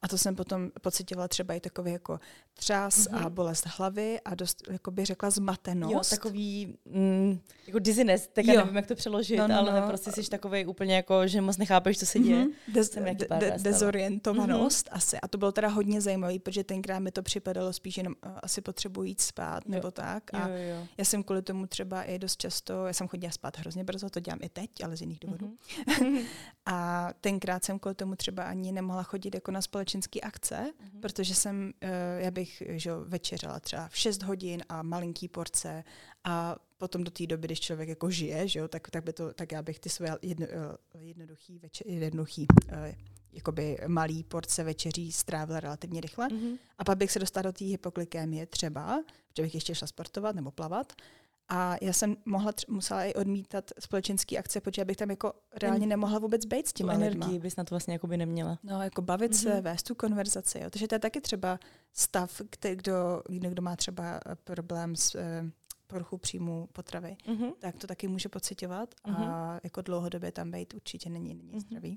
A to jsem potom pocitovala třeba i takový jako třás mm-hmm. a bolest hlavy a dost, jako by řekla, zmatenost. Jo, takový mm, jako dizziness, tak já nevím, jak to přeložit, no, no, ale no. prostě jsi takový úplně jako, že moc nechápeš, co se děje. Mm-hmm. Des, de, de, dezorientovanost mm-hmm. asi. A to bylo teda hodně zajímavé, protože tenkrát mi to připadalo spíš jenom asi potřebuji jít spát jo. nebo tak. A jo, jo. já jsem kvůli tomu třeba i dost často, já jsem chodila spát hrozně brzo, to dělám i teď, ale z jiných důvodů. Mm-hmm. a tenkrát jsem kvůli tomu třeba ani nemohla chodit jako na společenské akce, mm-hmm. protože jsem, uh, já bych že, večeřela třeba v 6 hodin a malinký porce a potom do té doby, když člověk jako žije, že jo, tak, tak, by to, tak já bych ty svoje jedno, uh, jednoduchý, večer, jednoduchý uh, jakoby malý porce večeří strávila relativně rychle. Mm-hmm. A pak bych se dostala do té hypoglykémie třeba, protože bych ještě šla sportovat nebo plavat. A já jsem mohla, musela i odmítat společenské akce, protože bych tam jako reálně nemohla vůbec být s těma energii lidma. bys na to vlastně jako by neměla. No, jako bavit mm-hmm. se, mhm. vést tu konverzaci. Jo. Takže to je taky třeba stav, který, kdo, kdo má třeba eh, problém s eh, poruchou příjmu potravy, mm-hmm. tak to taky může pocitovat mm-hmm. a mhm. jako dlouhodobě tam být určitě není, není mm-hmm. zdravý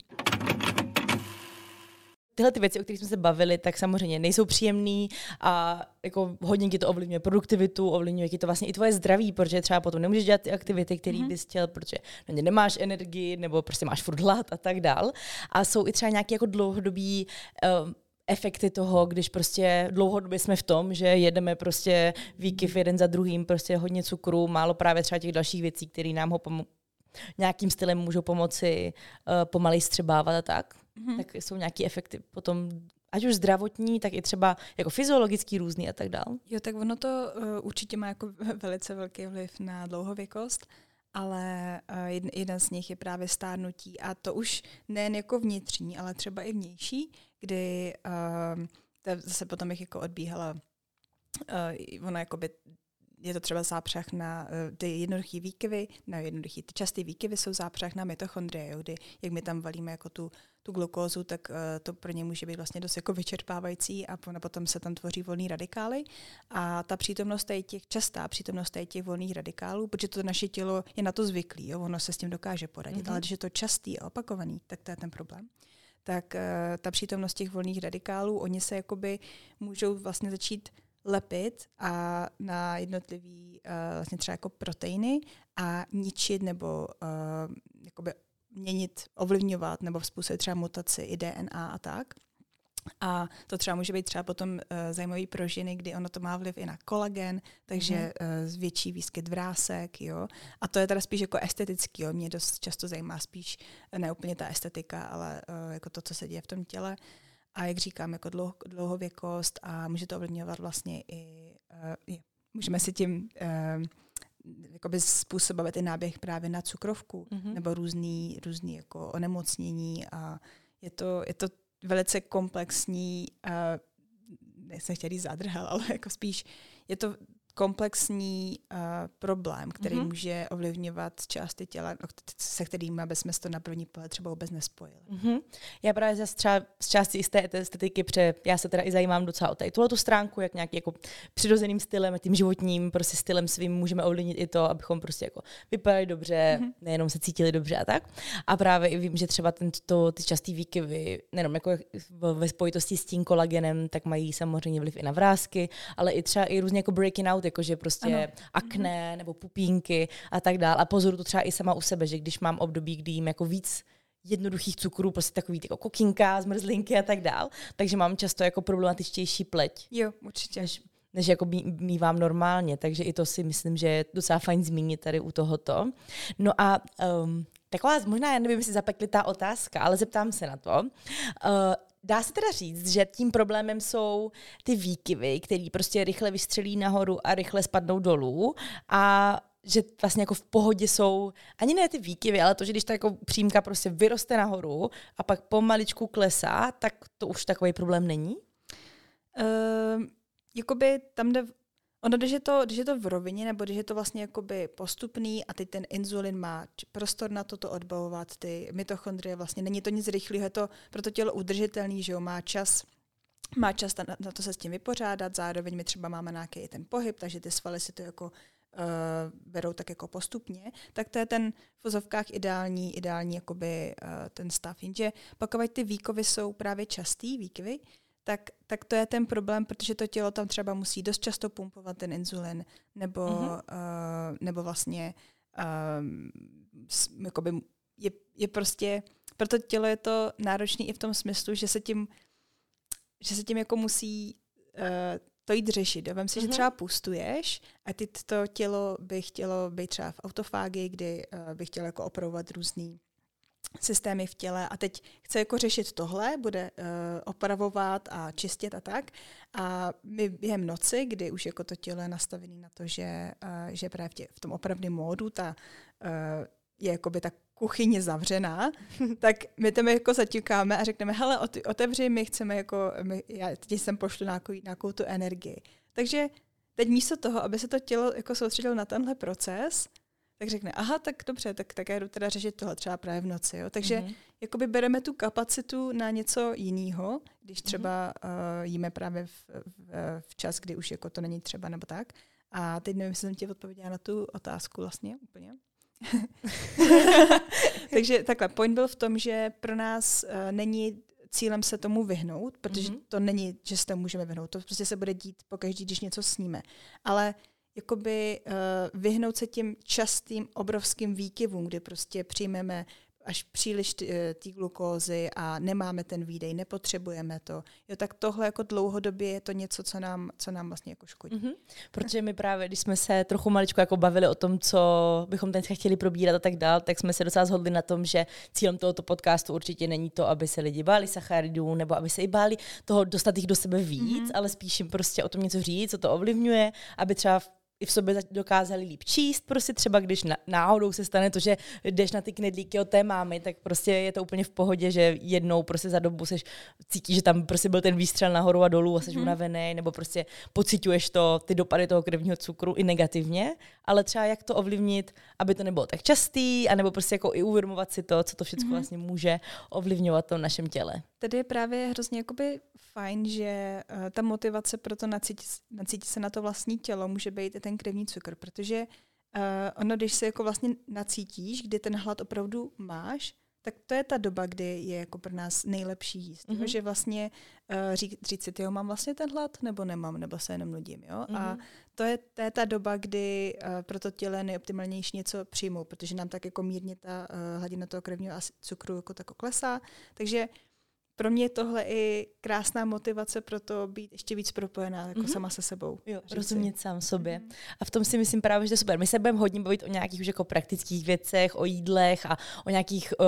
tyhle ty věci, o kterých jsme se bavili, tak samozřejmě nejsou příjemný a jako hodně ti to ovlivňuje produktivitu, ovlivňuje ti to vlastně i tvoje zdraví, protože třeba potom nemůžeš dělat ty aktivity, které mm-hmm. bys chtěl, protože na ně nemáš energii nebo prostě máš furt hlad a tak dál. A jsou i třeba nějaké jako dlouhodobí uh, efekty toho, když prostě dlouhodobě jsme v tom, že jedeme prostě výkyv jeden za druhým, prostě hodně cukru, málo právě třeba těch dalších věcí, které nám ho pom- nějakým stylem můžou pomoci uh, pomalej střebávat a tak mm-hmm. tak jsou nějaké efekty potom ať už zdravotní, tak i třeba jako fyziologický různý a tak dál. Jo, tak ono to uh, určitě má jako velice velký vliv na dlouhověkost, ale uh, jeden, jeden z nich je právě stárnutí a to už nejen jako vnitřní, ale třeba i vnější, kdy uh, to zase potom bych jako odbíhala uh, ona jakoby je to třeba zápřah na uh, ty jednoduché výkyvy, na jednoduché, ty časté výkyvy jsou zápřah na mitochondrie, kdy jak my tam valíme jako tu, tu glukózu, tak uh, to pro ně může být vlastně dost jako vyčerpávající a potom se tam tvoří volný radikály a ta přítomnost je těch, častá přítomnost je těch volných radikálů, protože to naše tělo je na to zvyklý, jo, ono se s tím dokáže poradit, mm-hmm. ale když je to častý a opakovaný, tak to je ten problém tak uh, ta přítomnost těch volných radikálů, oni se jakoby můžou vlastně začít lepit a na jednotlivý uh, vlastně třeba jako proteiny a ničit nebo uh, jakoby měnit, ovlivňovat nebo způsobit třeba mutaci i DNA a tak. A to třeba může být třeba potom uh, zajímavý pro ženy, kdy ono to má vliv i na kolagen, takže mm. uh, zvětší výskyt vrásek, jo. A to je teda spíš jako estetický, jo. Mě dost často zajímá spíš ne úplně ta estetika, ale uh, jako to, co se děje v tom těle. A jak říkám, jako dlouho, dlouhověkost a může to ovlivňovat vlastně i, uh, je, můžeme si tím uh, jakoby způsobovat i náběh právě na cukrovku mm-hmm. nebo různý, různý jako onemocnění a je to, je to velice komplexní, uh, nechci chtěl říct zadrhel, ale jako spíš je to komplexní uh, problém, který mm-hmm. může ovlivňovat části těla, se kterými bychom to na první pohled třeba vůbec nespojili. Mm-hmm. Já právě zase třeba z části z té estetiky, protože já se teda i zajímám docela o tady tuhle tu stránku, jak nějaký jako přirozeným stylem, tím životním prostě stylem svým můžeme ovlivnit i to, abychom prostě jako vypadali dobře, mm-hmm. nejenom se cítili dobře a tak. A právě i vím, že třeba tento, ty častý výkyvy, nejenom jako ve spojitosti s tím kolagenem, tak mají samozřejmě vliv i na vrázky, ale i třeba i různě jako breaking out out, jakože prostě ano. akné mhm. nebo pupínky a tak dále. A pozoru to třeba i sama u sebe, že když mám období, kdy jím jako víc jednoduchých cukrů, prostě takový jako kokinka, zmrzlinky a tak dál, takže mám často jako problematičtější pleť. Jo, určitě. Než, než jako mývám normálně, takže i to si myslím, že je docela fajn zmínit tady u tohoto. No a um, taková, možná, já nevím, jestli zapeklitá otázka, ale zeptám se na to. Uh, Dá se teda říct, že tím problémem jsou ty výkyvy, které prostě rychle vystřelí nahoru a rychle spadnou dolů a že vlastně jako v pohodě jsou ani ne ty výkyvy, ale to, že když ta jako přímka prostě vyroste nahoru a pak pomaličku klesá, tak to už takový problém není? Uh, jakoby tam jde Ono, když je, to, když je to v rovině, nebo když je to vlastně jakoby postupný a teď ten inzulin má prostor na to, to odbavovat, ty mitochondrie, vlastně není to nic rychlého, je to pro to tělo udržitelný, že jo, má čas má čas na, na to se s tím vypořádat, zároveň my třeba máme nějaký ten pohyb, takže ty svaly si to jako uh, berou tak jako postupně, tak to je ten v vozovkách ideální, ideální jakoby uh, ten stav. Jenže pokud ty výkovy jsou právě častý výkyvy, tak, tak to je ten problém, protože to tělo tam třeba musí dost často pumpovat ten inzulin, nebo, mm-hmm. uh, nebo vlastně uh, jakoby je, je prostě, pro to tělo je to náročné i v tom smyslu, že se tím, že se tím jako musí uh, to jít řešit. Vem si, mm-hmm. že mhm. třeba pustuješ a ty to tělo by chtělo být třeba v autofágii, kdy uh, by chtělo jako opravovat různý systémy v těle a teď chce jako řešit tohle, bude uh, opravovat a čistit a tak. A my během noci, kdy už jako to tělo je nastavené na to, že, uh, že právě v, tě, v tom opravném módu ta uh, je jakoby ta kuchyně zavřená, tak my tam jako zatíkáme a řekneme, hele, otevři, my chceme jako, my, já teď sem pošlu nějakou, nějakou tu energii. Takže teď místo toho, aby se to tělo jako soustředilo na tenhle proces, tak řekne, aha, tak dobře, tak, tak já jdu teda řešit tohle třeba právě v noci. Jo? Takže mm-hmm. jakoby bereme tu kapacitu na něco jiného, když mhm. třeba mm-hmm. uh, jíme právě v, v, v čas, kdy už jako to není třeba nebo tak. A teď nevím, jestli jsem ti odpověděla na tu otázku vlastně úplně. Takže takhle, point byl v tom, že pro nás uh, není cílem se tomu vyhnout, protože mm-hmm. to není, že se tomu můžeme vyhnout. To prostě se bude dít pokaždý, když něco sníme. Ale jakoby uh, vyhnout se těm častým obrovským výkyvům, kdy prostě přijmeme až příliš eh, té glukózy a nemáme ten výdej, nepotřebujeme to. Jo, tak tohle jako dlouhodobě je to něco, co nám, co nám vlastně jako škodí. Mm-hmm. Protože my právě, když jsme se trochu maličko jako bavili o tom, co bychom dneska chtěli probírat a tak dál, tak jsme se docela shodli na tom, že cílem tohoto podcastu určitě není to, aby se lidi báli sacharidů nebo aby se i báli toho dostat jich do sebe víc, mm-hmm. ale spíš jim prostě o tom něco říct, co to ovlivňuje, aby třeba i v sobě dokázali líp číst, prostě třeba když náhodou se stane to, že jdeš na ty knedlíky od té mámy, tak prostě je to úplně v pohodě, že jednou prostě za dobu seš, cítíš, že tam prostě byl ten výstřel nahoru a dolů a jsi mm-hmm. unavený, nebo prostě pocituješ to, ty dopady toho krevního cukru i negativně, ale třeba jak to ovlivnit, aby to nebylo tak častý, anebo prostě jako i uvědomovat si to, co to všechno mm-hmm. vlastně může ovlivňovat to v našem těle. Tady je právě hrozně jakoby fajn, že uh, ta motivace pro to nacítit, nacítit se na to vlastní tělo může být i ten krevní cukr, protože uh, ono, když se jako vlastně nacítíš, kdy ten hlad opravdu máš, tak to je ta doba, kdy je jako pro nás nejlepší jíst. Mm-hmm. Že vlastně uh, říct, říct si, jo, mám vlastně ten hlad, nebo nemám, nebo se jenom nudím. Jo? Mm-hmm. A mhm. to je, to je ta doba, kdy uh, pro to tělo je nejoptimálnější něco přijmout, protože nám tak jako mírně ta uh, hladina toho krevního cukru jako tak klesá. Takže pro mě je tohle i krásná motivace pro to být ještě víc propojená jako mm-hmm. sama se sebou. Jo, rozumět sám sobě. Mm-hmm. A v tom si myslím právě, že to je super. My se budeme hodně bavit o nějakých už jako praktických věcech, o jídlech a o nějakých uh,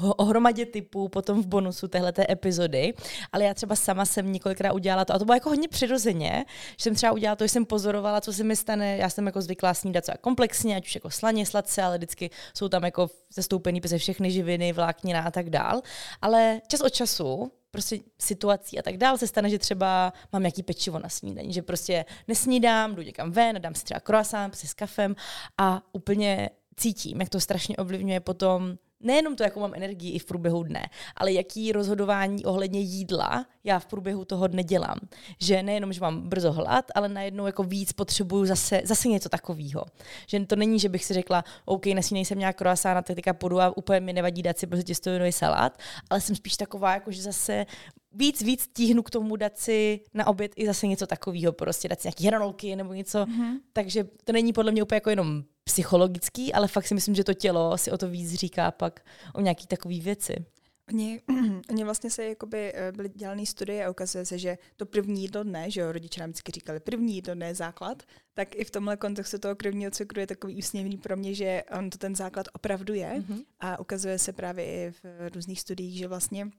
o hromadě typů potom v bonusu téhleté epizody, ale já třeba sama jsem několikrát udělala to a to bylo jako hodně přirozeně, že jsem třeba udělala to, že jsem pozorovala, co se mi stane, já jsem jako zvyklá snídat třeba komplexně, ať už jako slaně, sladce, ale vždycky jsou tam jako zastoupený přes všechny živiny, vláknina a tak dál, ale čas od času prostě situací a tak dál se stane, že třeba mám nějaký pečivo na snídaní, že prostě nesnídám, jdu někam ven, dám si třeba croissant prostě s kafem a úplně cítím, jak to strašně ovlivňuje potom nejenom to, jakou mám energii i v průběhu dne, ale jaký rozhodování ohledně jídla já v průběhu toho dne dělám. Že nejenom, že mám brzo hlad, ale najednou jako víc potřebuju zase, zase něco takového. Že to není, že bych si řekla, OK, nesmí jsem nějak croissant, tak teďka půjdu a úplně mi nevadí dát si prostě těstovinový salát, ale jsem spíš taková, jako že zase víc, víc tíhnu k tomu dát si na oběd i zase něco takového, prostě dát si nějaký hranolky nebo něco. Mm-hmm. Takže to není podle mě úplně jako jenom psychologický, ale fakt si myslím, že to tělo si o to víc říká pak o nějaký takové věci. Oni, oni vlastně se jakoby eh, byly dělané studie a ukazuje se, že to první jídlo dne, že jo, rodiče nám vždycky říkali, první jídlo dne je základ, tak i v tomhle kontextu toho krevního cukru je takový úsměvný pro mě, že on to ten základ opravdu je mm-hmm. a ukazuje se právě i v různých studiích, že vlastně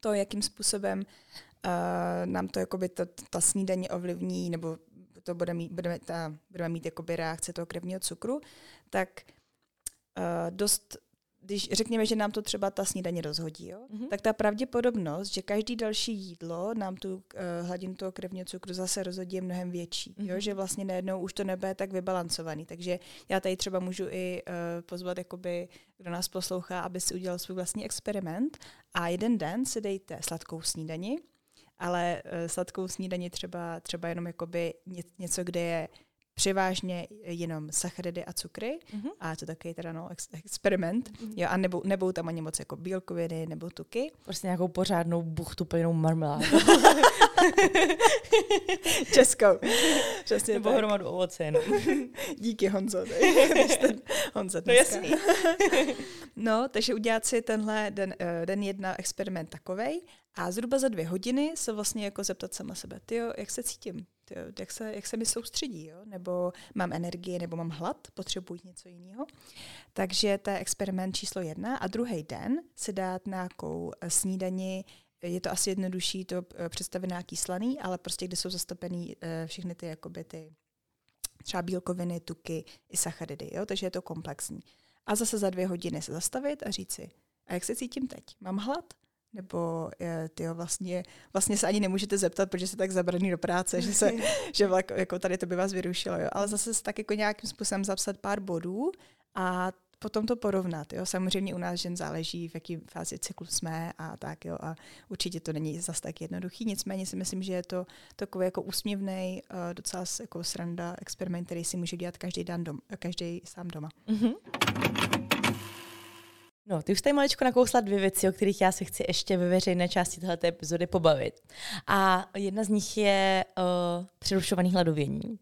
to, jakým způsobem uh, nám to jakoby to, ta snídaně ovlivní, nebo to bude mít, budeme, ta, budeme mít jakoby reakce toho krevního cukru, tak uh, dost když řekněme, že nám to třeba ta snídaně rozhodí, jo, mm-hmm. tak ta pravděpodobnost, že každý další jídlo nám tu uh, hladinu toho krevního cukru zase rozhodí je mnohem větší. Mm-hmm. Jo, že vlastně najednou už to nebude tak vybalancovaný. Takže já tady třeba můžu i uh, pozvat, jakoby, kdo nás poslouchá, aby si udělal svůj vlastní experiment a jeden den si dejte sladkou snídani, ale uh, sladkou snídani třeba, třeba jenom jakoby něco, kde je převážně jenom sacharidy a cukry mm-hmm. a to taky teda no, ex- experiment. Mm-hmm. Jo, a nebou, nebou tam ani moc jako bílkoviny nebo tuky. Prostě nějakou pořádnou buchtu plnou marmeládu. Českou. Přesně nebo tak. hromadu ovoce. No. Díky Honzo. Honzo no jasný. no, takže udělat si tenhle den, uh, den jedna experiment takovej a zhruba za dvě hodiny se vlastně jako zeptat sama sebe, tyjo, jak se cítím? Tyjo, jak, se, jak se mi soustředí? Jo? Nebo mám energii, nebo mám hlad, potřebuji něco jiného. Takže to je experiment číslo jedna. A druhý den se dát nějakou eh, snídani, je to asi jednodušší to eh, představit nějaký slaný, ale prostě kde jsou zastopený uh, všechny ty, jakoby ty třeba bílkoviny, tuky i sacharidy, jo? takže je to komplexní. A zase za dvě hodiny se zastavit a říct si, a jak se cítím teď? Mám hlad? Nebo ty vlastně, vlastně se ani nemůžete zeptat, protože jste tak zabraný do práce, že, se, že vlak, jako tady to by vás vyrušilo. Jo. Ale zase se tak jako nějakým způsobem zapsat pár bodů a potom to porovnat. Jo. Samozřejmě u nás žen záleží, v jaký fázi cyklu jsme a tak. Jo. A určitě to není zas tak jednoduchý. Nicméně si myslím, že je to takový jako úsměvný, uh, docela jako sranda experiment, který si může dělat každý den dom, každý sám doma. Mm-hmm. No, ty už tady maličko nakousla dvě věci, o kterých já se chci ještě ve veřejné části této epizody pobavit. A jedna z nich je uh, přerušovaný hladovění.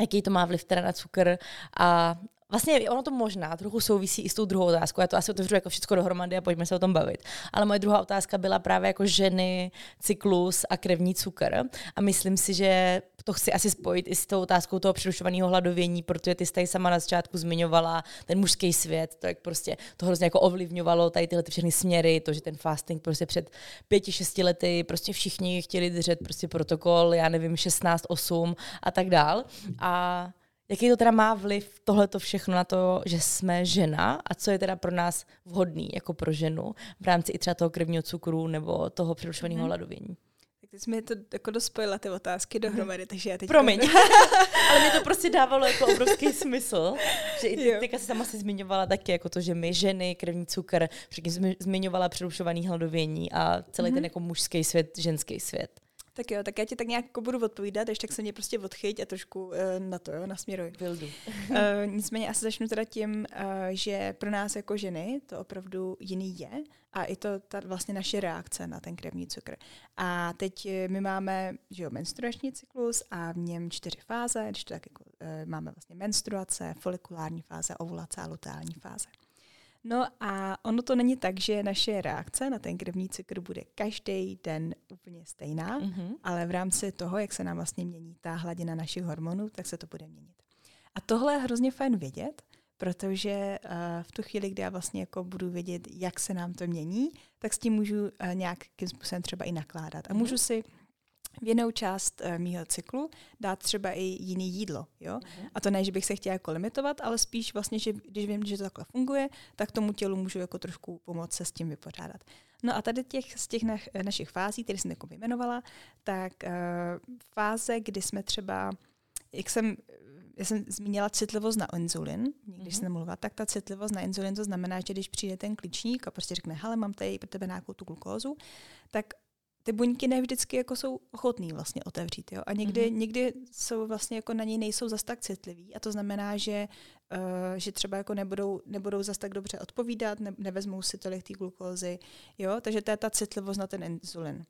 Jaký to má vliv teda na cukr a Vlastně ono to možná trochu souvisí i s tou druhou otázkou. Já to asi otevřu jako všechno dohromady a pojďme se o tom bavit. Ale moje druhá otázka byla právě jako ženy, cyklus a krevní cukr. A myslím si, že to chci asi spojit i s tou otázkou toho přerušovaného hladovění, protože ty tady sama na začátku zmiňovala ten mužský svět, to jak prostě to hrozně jako ovlivňovalo tady tyhle ty všechny směry, to, že ten fasting prostě před pěti, šesti lety prostě všichni chtěli držet prostě protokol, já nevím, 16, 8 a tak dál. A Jaký to teda má vliv tohleto všechno na to, že jsme žena a co je teda pro nás vhodný jako pro ženu v rámci i třeba toho krevního cukru nebo toho přerušovaného mm-hmm. hladovění? Tak ty jsi mi to jako dospojila ty otázky mhm. dohromady, takže já teď... Promiň, ale mě to prostě dávalo jako obrovský smysl, že i ty, teďka si sama si zmiňovala taky jako to, že my ženy, krevní cukr, předtím zmiňovala přerušovaný hladovění a celý mm-hmm. ten jako mužský svět, ženský svět. Tak jo, tak já ti tak nějak jako budu odpovídat, ještě tak se mě prostě odchyť a trošku uh, na to, jo, nasměruj. Vildu. uh, nicméně asi začnu teda tím, uh, že pro nás jako ženy to opravdu jiný je a i to ta vlastně naše reakce na ten krevní cukr. A teď my máme že jo, menstruační cyklus a v něm čtyři fáze, když to tak jako, uh, máme vlastně menstruace, folikulární fáze, ovulace a luteální fáze. No a ono to není tak, že naše reakce na ten krevní cykl bude každý den úplně stejná, mm-hmm. ale v rámci toho, jak se nám vlastně mění ta hladina našich hormonů, tak se to bude měnit. A tohle je hrozně fajn vědět, protože uh, v tu chvíli, kdy já vlastně jako budu vědět, jak se nám to mění, tak s tím můžu uh, nějakým způsobem třeba i nakládat. A můžu mhm. si jinou část uh, mýho cyklu dát třeba i jiný jídlo. Jo? Uh-huh. A to ne, že bych se chtěla jako limitovat, ale spíš vlastně, že když vím, že to takhle funguje, tak tomu tělu můžu jako trošku pomoct se s tím vypořádat. No a tady těch, z těch na, našich fází, které jsem jako vyjmenovala, tak uh, fáze, kdy jsme třeba, jak jsem já jsem zmínila citlivost na inzulin, když mm-hmm. jsem mluvila, tak ta citlivost na inzulin, to znamená, že když přijde ten klíčník a prostě řekne, hele, mám tady pro tebe nějakou tu glukózu, tak ty buňky ne vždycky jako jsou ochotný vlastně otevřít. Jo? A někdy, mm-hmm. někdy jsou vlastně jako na něj nejsou zas tak citliví a to znamená, že, uh, že třeba jako nebudou, nebudou zas tak dobře odpovídat, ne, nevezmou si tolik té glukózy. Jo? Takže to je ta citlivost na ten inzulin.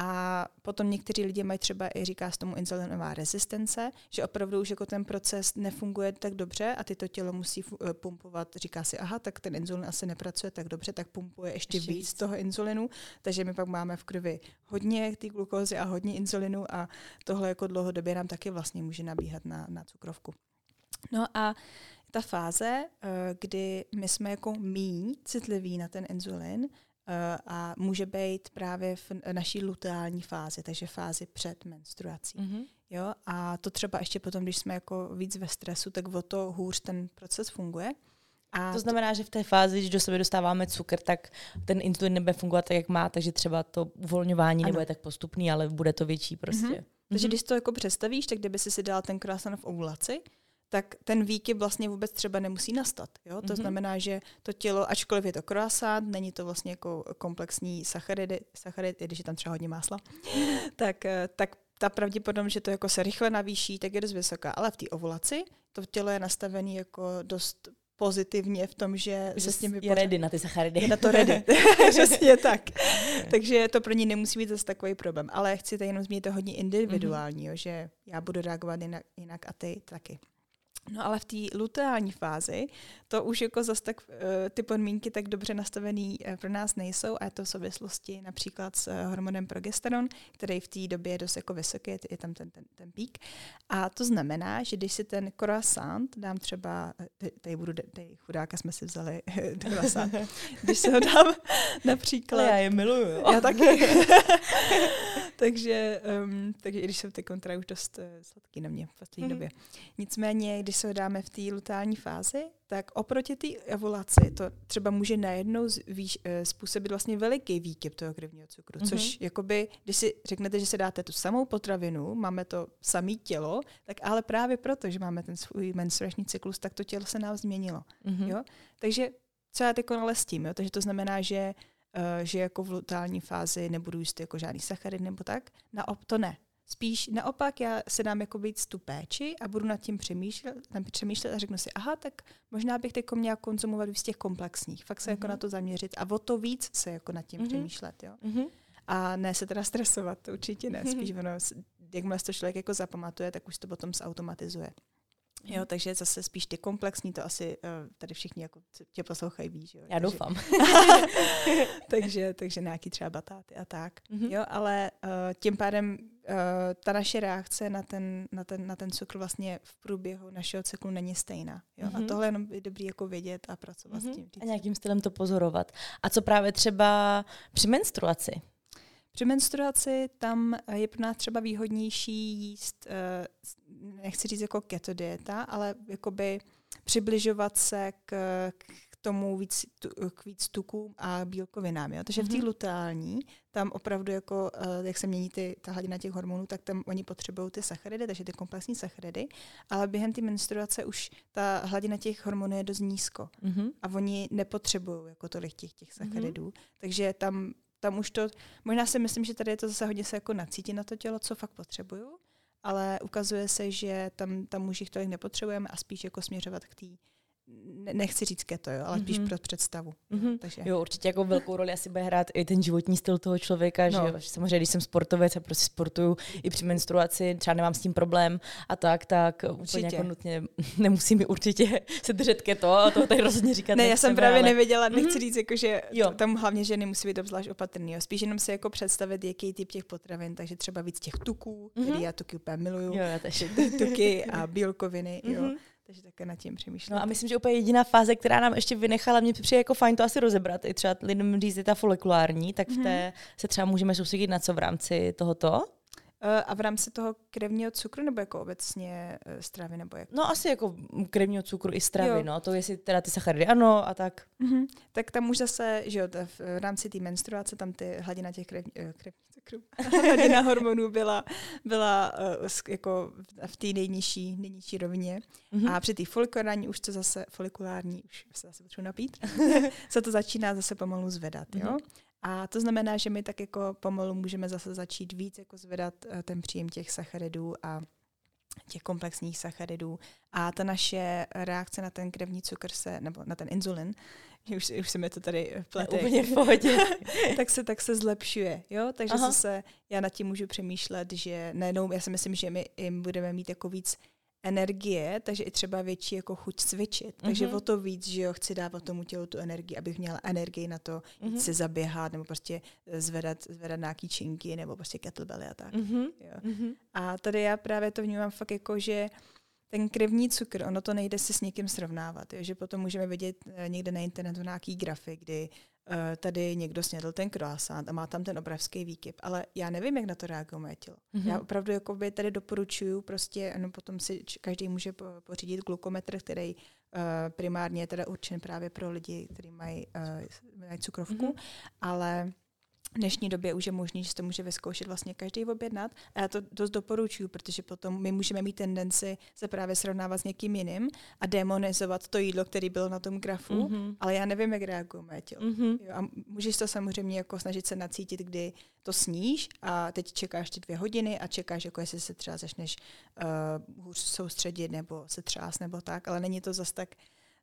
A potom někteří lidi mají třeba i říká se tomu insulinová rezistence, že opravdu už jako ten proces nefunguje tak dobře a ty to tělo musí eh, pumpovat. Říká si, aha, tak ten inzulin asi nepracuje tak dobře, tak pumpuje ještě, ještě víc toho inzulinu, takže my pak máme v krvi hodně té glukózy a hodně inzulinu a tohle jako dlouhodobě nám taky vlastně může nabíhat na, na cukrovku. No a ta fáze, eh, kdy my jsme jako míň citliví na ten inzulin, Eh, a může být právě v naší luteální fázi, takže fázi před menstruací. Mm-hmm. Jo? A to třeba ještě potom, když jsme jako víc ve stresu, tak o to hůř ten proces funguje. A to znamená, že v té fázi, když do sebe dostáváme cukr, tak ten insulin nebude fungovat tak, jak má, takže třeba to uvolňování ano. nebude tak postupný, ale bude to větší prostě. Mm-hmm. Takže mm-hmm. když to jako představíš, tak kdyby si si dal ten krásný v ovulaci, tak ten výkyp vlastně vůbec třeba nemusí nastat. Jo? To mm-hmm. znamená, že to tělo, ačkoliv je to croissant, není to vlastně jako komplexní sacharidy, sacharidy když je tam třeba hodně másla, tak, eh, tak ta pravděpodobnost, že to jako se rychle navýší, tak je dost vysoká. Ale v té ovulaci to tělo je nastavené jako dost pozitivně v tom, že, že se s tím vypořádá. Je ready na ty sacharidy. Je na to ready. Přesně tak. Takže to pro ní nemusí být zase takový problém. Ale chci tady jenom zmínit to hodně individuální, mm-hmm. jo, že já budu reagovat jinak, jinak a ty taky. No ale v té luteální fázi to už jako zase tak uh, ty podmínky tak dobře nastavený uh, pro nás nejsou a je to v souvislosti například s uh, hormonem progesteron, který v té době je dost jako vysoký, je, tam ten, ten, ten pík. A to znamená, že když si ten croissant dám třeba, tady budu, tady chudáka jsme si vzali croissant, když se ho dám například... Ale já je miluju. Já taky. takže, um, takže i když jsem ty kontra už dost sladký na mě v poslední mm-hmm. době. Nicméně, když se ho dáme v té lutální fázi, tak oproti té ovulaci to třeba může najednou zvýš, uh, způsobit vlastně veliký výkyp toho krevního cukru, mm-hmm. což jakoby, když si řeknete, že se dáte tu samou potravinu, máme to samé tělo, tak ale právě proto, že máme ten svůj menstruační cyklus, tak to tělo se nám změnilo. Mm-hmm. Jo? Takže co já teď ale s tím, jo? takže to znamená, že uh, že jako v lutální fázi nebudu jíst jako žádný sacharid nebo tak. Naop, to ne. Spíš naopak já se dám jako víc tu péči a budu nad tím přemýšlet, přemýšlet a řeknu si, aha, tak možná bych teď měla konzumovat víc těch komplexních. Fakt se mm-hmm. jako mhm. na to zaměřit a o to víc se jako nad tím mm-hmm. přemýšlet. Jo? Mm-hmm. A ne se teda stresovat, to určitě ne. Spíš ono, jakmile to člověk jako zapamatuje, tak už to potom zautomatizuje. Jo, takže zase spíš ty komplexní, to asi uh, tady všichni jako tě poslouchají, víš. Jo? Já doufám. takže, takže nějaký třeba batáty a tak. Mm-hmm. Jo, ale uh, tím pádem ta naše reakce na ten, na, ten, na ten cukr vlastně v průběhu našeho cyklu není stejná. Jo? Mm-hmm. A tohle jenom je dobrý jako vědět a pracovat mm-hmm. s tím. A nějakým stylem to pozorovat. A co právě třeba při menstruaci? Při menstruaci tam je pro nás třeba výhodnější jíst, eh, nechci říct jako keto dieta, ale jakoby přibližovat se k, k tomu víc, k víc tukům a bílkovinám. Jo? Takže mm-hmm. v té mhm. luteální, tam opravdu jako, eh, jak se mění ty, ta hladina těch hormonů, tak tam oni potřebují ty sacharidy, takže ty komplexní sacharidy, ale během té menstruace už ta hladina těch hormonů je dost nízko mm-hmm. a oni nepotřebují jako tolik těch, těch sacharidů, mm-hmm. takže tam tam už to, možná si myslím, že tady je to zase hodně se jako nacítit na to tělo, co fakt potřebuju, ale ukazuje se, že tam, tam už jich tolik nepotřebujeme a spíš jako směřovat k té nechci říct keto, jo, ale spíš mm-hmm. pro představu. Mm-hmm. Takže. Jo, určitě jako velkou roli asi bude hrát i ten životní styl toho člověka, no. že, že samozřejmě, když jsem sportovec a prostě sportuju i při menstruaci, třeba nemám s tím problém a tak, tak určitě. úplně jako nutně nemusí mi určitě se držet keto a to tady rozhodně říkat Ne, já jsem právě ale... nevěděla, nechci mm-hmm. říct, jako, že jo. tam hlavně ženy musí být obzvlášť opatrný. Jo. Spíš jenom si jako představit, jaký typ těch potravin, takže třeba víc těch tuků, mm-hmm. který já tuky úplně miluju, jo, já tuky a bílkoviny, mm-hmm. jo mhm. Takže také nad tím přemýšlím. No a myslím, že úplně jediná fáze, která nám ještě vynechala, mě přijde jako fajn to asi rozebrat, i třeba lidem říct, je ta folikulární, tak v té mm-hmm. se třeba můžeme soustředit na co v rámci tohoto? Eh, a v rámci toho krevního cukru nebo jako obecně eh, stravy nebo jak? No asi jako krevního cukru i stravy, jo. no. To jestli teda ty sacharidy ano a tak. Mm-hmm. Tak tam už zase, že jo, v rámci té menstruace tam ty hladina těch krev, eh, cukrů, hladina hormonů byla, byla jako v té nejnižší, nejnižší rovině. Mm-hmm. A při té folikulární už to zase, folikulární, už se zase potřebuji napít, se to začíná zase pomalu zvedat, jo. Mm-hmm. A to znamená, že my tak jako pomalu můžeme zase začít víc jako zvedat eh, ten příjem těch sacharidů a těch komplexních sacharidů. A ta naše reakce na ten krevní cukr se, nebo na ten inzulin, už, už se mi to tady plete. Úplně v pohodě. tak, se, tak se zlepšuje, jo? Takže Aha. zase já nad tím můžu přemýšlet, že najednou, já si myslím, že my jim budeme mít jako víc energie, takže i třeba větší jako chuť cvičit. Mm-hmm. Takže o to víc, že jo, chci dávat tomu tělu tu energii, abych měla energii na to mm-hmm. se zaběhat nebo prostě zvedat, zvedat nějaký činky nebo prostě kettlebelly a tak. Mm-hmm. Jo. Mm-hmm. A tady já právě to vnímám fakt jako, že ten krevní cukr, ono to nejde si s někým srovnávat, jo? že potom můžeme vidět eh, někde na internetu nějaký grafy, kdy Eh, tady někdo snědl ten croissant a má tam ten obrovský výkyp, ale já nevím, jak na to reaguje moje tělo. Mm-hmm. Já opravdu jakoby tady doporučuju prostě, no potom si každý může pořídit glukometr, který uh, primárně je teda určen právě pro lidi, kteří mají, uh, mají cukrovku, mm-hmm. ale v dnešní době už je možné, že to může vyzkoušet vlastně každý objednat. A já to dost doporučuju, protože potom my můžeme mít tendenci se právě srovnávat s někým jiným a demonizovat to jídlo, které bylo na tom grafu, mm-hmm. ale já nevím, jak reaguje moje tělo. Mm-hmm. Jo, a můžeš to samozřejmě jako snažit se nacítit, kdy to sníš a teď čekáš ty dvě hodiny a čekáš, jako jestli se třeba začneš uh, hůř soustředit nebo se třás nebo tak, ale není to zas tak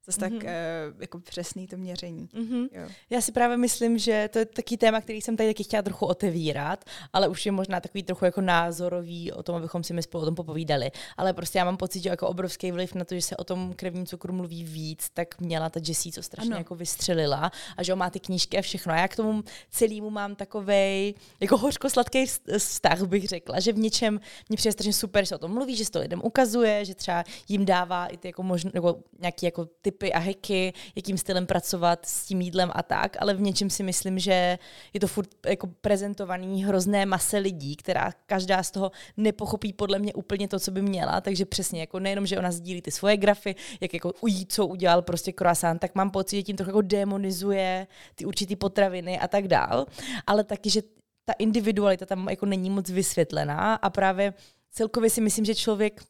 zase mm-hmm. tak uh, jako přesný to měření. Mm-hmm. Jo. Já si právě myslím, že to je taký téma, který jsem tady taky chtěla trochu otevírat, ale už je možná takový trochu jako názorový o tom, abychom si my spolu o tom popovídali. Ale prostě já mám pocit, že jako obrovský vliv na to, že se o tom krevním cukru mluví víc, tak měla ta Jessie, co strašně ano. jako vystřelila a že má ty knížky a všechno. A já k tomu celému mám takový jako hořko-sladký vztah, bych řekla, že v něčem mě přijde strašně super, že se o tom mluví, že se to lidem ukazuje, že třeba jim dává i ty jako možno, jako nějaký jako typ typy a heky, jakým stylem pracovat s tím jídlem a tak, ale v něčem si myslím, že je to furt jako prezentovaný hrozné mase lidí, která každá z toho nepochopí podle mě úplně to, co by měla, takže přesně jako nejenom, že ona sdílí ty svoje grafy, jak jako ují, co udělal prostě croissant, tak mám pocit, že tím trochu jako demonizuje ty určitý potraviny a tak dál, ale taky, že ta individualita tam jako není moc vysvětlená. A právě celkově si myslím, že člověk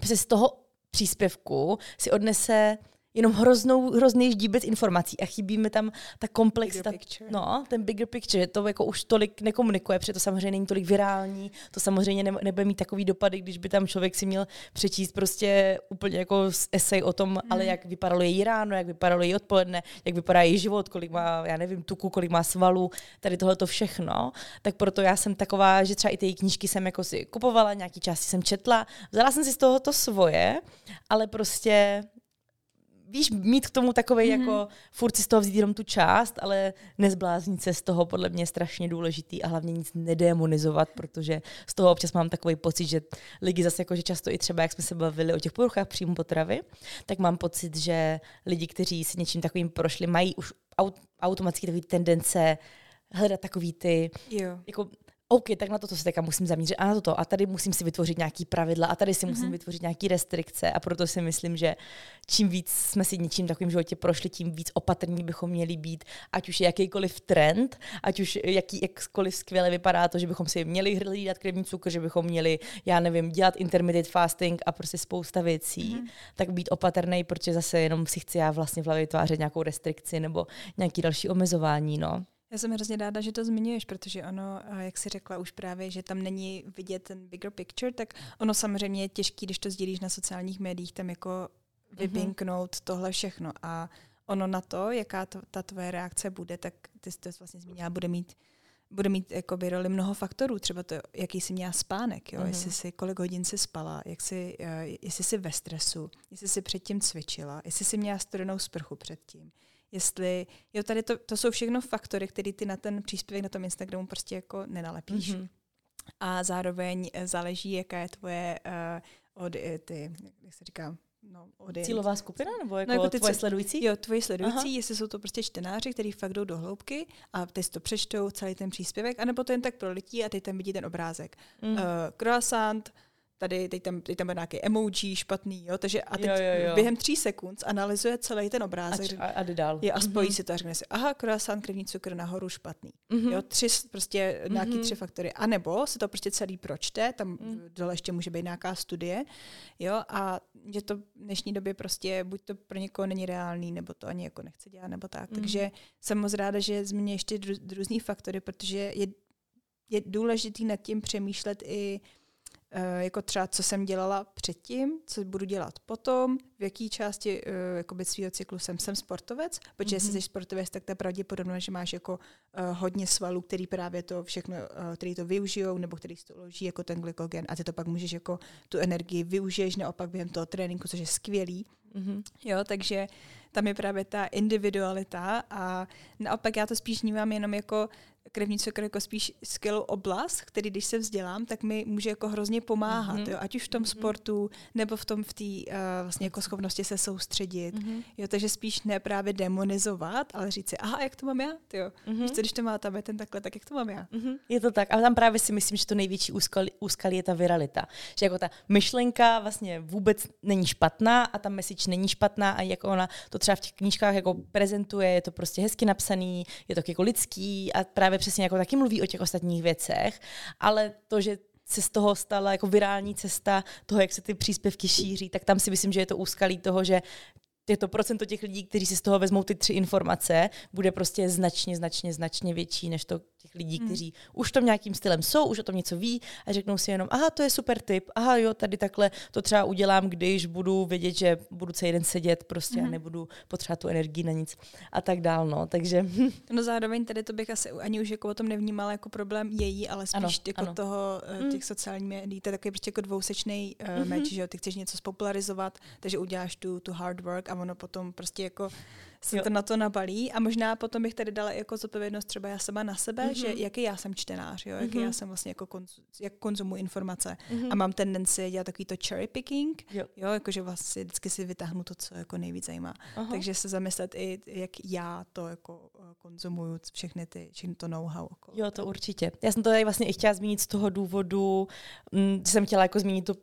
přes toho příspěvku si odnese jenom hroznou, hrozný ždíbec informací a chybí mi tam ta komplexita, no, ten bigger picture, to jako už tolik nekomunikuje, protože to samozřejmě není tolik virální, to samozřejmě ne, nebude mít takový dopady, když by tam člověk si měl přečíst prostě úplně jako esej o tom, mm. ale jak vypadalo její ráno, jak vypadalo její odpoledne, jak vypadá její život, kolik má, já nevím, tuku, kolik má svalů, tady tohle to všechno, tak proto já jsem taková, že třeba i ty knížky jsem jako si kupovala, nějaký části jsem četla, vzala jsem si z toho to svoje, ale prostě víš, mít k tomu takový mm-hmm. jako furt si z toho vzít jenom tu část, ale nezbláznit se z toho podle mě je strašně důležitý a hlavně nic nedemonizovat, protože z toho občas mám takový pocit, že lidi zase jako, že často i třeba, jak jsme se bavili o těch poruchách příjmu potravy, tak mám pocit, že lidi, kteří si něčím takovým prošli, mají už aut- automaticky takový tendence hledat takový ty, jo. jako OK, tak na to, to se teďka musím zamířit a na toto. A tady musím si vytvořit nějaký pravidla a tady si musím mm-hmm. vytvořit nějaké restrikce a proto si myslím, že čím víc jsme si něčím takovým životě prošli, tím víc opatrní bychom měli být, ať už je jakýkoliv trend, ať už jaký, jakkoliv skvěle vypadá to, že bychom si měli hlídat krevní cukr, že bychom měli, já nevím, dělat intermittent fasting a prostě spousta věcí, mm-hmm. tak být opatrný, protože zase jenom si chci já vlastně v hlavě vytvářet nějakou restrikci nebo nějaký další omezování, no. Já jsem hrozně ráda, že to zmiňuješ, protože ono, jak si řekla už právě, že tam není vidět ten bigger picture, tak ono samozřejmě je těžký, když to sdílíš na sociálních médiích, tam jako vypinknout tohle všechno. A ono na to, jaká to, ta tvoje reakce bude, tak ty jsi to vlastně zmínila, bude mít bude mít jakoby roli mnoho faktorů, třeba to, jaký jsi měla spánek, jo? Mm-hmm. jestli si kolik hodin si spala, jak jsi, uh, jestli jsi ve stresu, jestli jsi předtím cvičila, jestli jsi měla studenou sprchu předtím, jestli, jo, tady to, to jsou všechno faktory, které ty na ten příspěvek na tom Instagramu prostě jako nenalepíš. Mm-hmm. A zároveň eh, záleží, jaká je tvoje uh, od, ty, jak se říká, no, audience. Cílová skupina nebo jako, no, jako ty tvoje sledující? Jo, tvoji sledující, Aha. jestli jsou to prostě čtenáři, kteří fakt jdou do hloubky a teď to přečtou celý ten příspěvek, anebo to jen tak prolití a teď tam vidí ten obrázek. Mm. Uh, croissant, tady teď tam, teď tam je nějaký emoji špatný, jo, takže a teď jo, jo, jo. během tří sekund analyzuje celý ten obrázek. A, a jde dál. Je, a spojí mm-hmm. si to a řekne si, aha, croissant, krevní cukr nahoru špatný. Mm-hmm. Jo, tři, prostě mm-hmm. nějaký tři faktory. A nebo se to prostě celý pročte, tam mm. dole ještě může být nějaká studie, jo, a že to v dnešní době prostě buď to pro někoho není reálný, nebo to ani jako nechce dělat, nebo tak. Mm. Takže jsem moc ráda, že změní ještě různý faktory, protože je, je důležitý nad tím přemýšlet i jako třeba co jsem dělala předtím, co budu dělat potom, v jaký části uh, jakoby svého cyklu jsem. Jsem sportovec, protože mm-hmm. jestli mhm. jsi sportovec, tak to je pravděpodobné, že máš jako uh, hodně svalů, který právě to všechno, uh, který to využijou, nebo který to loží jako ten glykogen a ty to pak můžeš jako tu energii využiješ naopak během toho tréninku, což je skvělý. Mm-hmm. Jo, takže tam je právě ta individualita a naopak já to spíš vnímám jenom jako krevní cukr jako spíš skvělou oblast, který když se vzdělám, tak mi může jako hrozně pomáhat, mm-hmm. jo, ať už v tom mm-hmm. sportu, nebo v tom v té uh, vlastně jako schopnosti se soustředit, mm-hmm. jo, takže spíš ne právě demonizovat, ale říct si, aha, jak to mám já, jo, mm-hmm. Víš, když to má tam ten takhle, tak jak to mám já. Mm-hmm. Je to tak, ale tam právě si myslím, že to největší úskalí, úskalí je ta viralita, že jako ta myšlenka vlastně vůbec není špatná a ta message není špatná a jako ona to třeba v těch knížkách jako prezentuje, je to prostě hezky napsaný, je to jako lidský a právě přesně jako taky mluví o těch ostatních věcech, ale to, že se z toho stala jako virální cesta toho, jak se ty příspěvky šíří, tak tam si myslím, že je to úskalí toho, že je to procento těch lidí, kteří si z toho vezmou ty tři informace, bude prostě značně, značně, značně větší než to těch lidí, hmm. kteří už tom nějakým stylem jsou, už o tom něco ví a řeknou si jenom, aha, to je super tip, aha, jo, tady takhle to třeba udělám, když budu vědět, že budu celý den sedět prostě hmm. a nebudu potřebovat tu energii na nic a tak dál, no, takže... No zároveň tady to bych asi ani už jako o tom nevnímala jako problém její, ale spíš ano, jako ano. toho uh, těch sociálních médií, to je takový prostě jako dvousečný uh, mm-hmm. meč, že jo, ty chceš něco spopularizovat, takže uděláš tu, tu hard work a ono potom prostě jako se jo. to na to nabalí a možná potom bych tady dala jako zodpovědnost třeba já sama na sebe, mm-hmm. že jaký já jsem čtenář, jo, jaký mm-hmm. já jsem vlastně jako konz, jak konzumuji informace mm-hmm. a mám tendenci dělat takový to cherry picking, jo, jo jakože vlastně vždycky si vytáhnu to, co jako nejvíc zajímá. Aha. Takže se zamyslet i, jak já to jako eh, konzumuju, všechny ty, všechny to know-how. Okolo. Jo, to určitě. Já jsem to tady vlastně i chtěla zmínit z toho důvodu, mm, jsem chtěla jako zmínit tu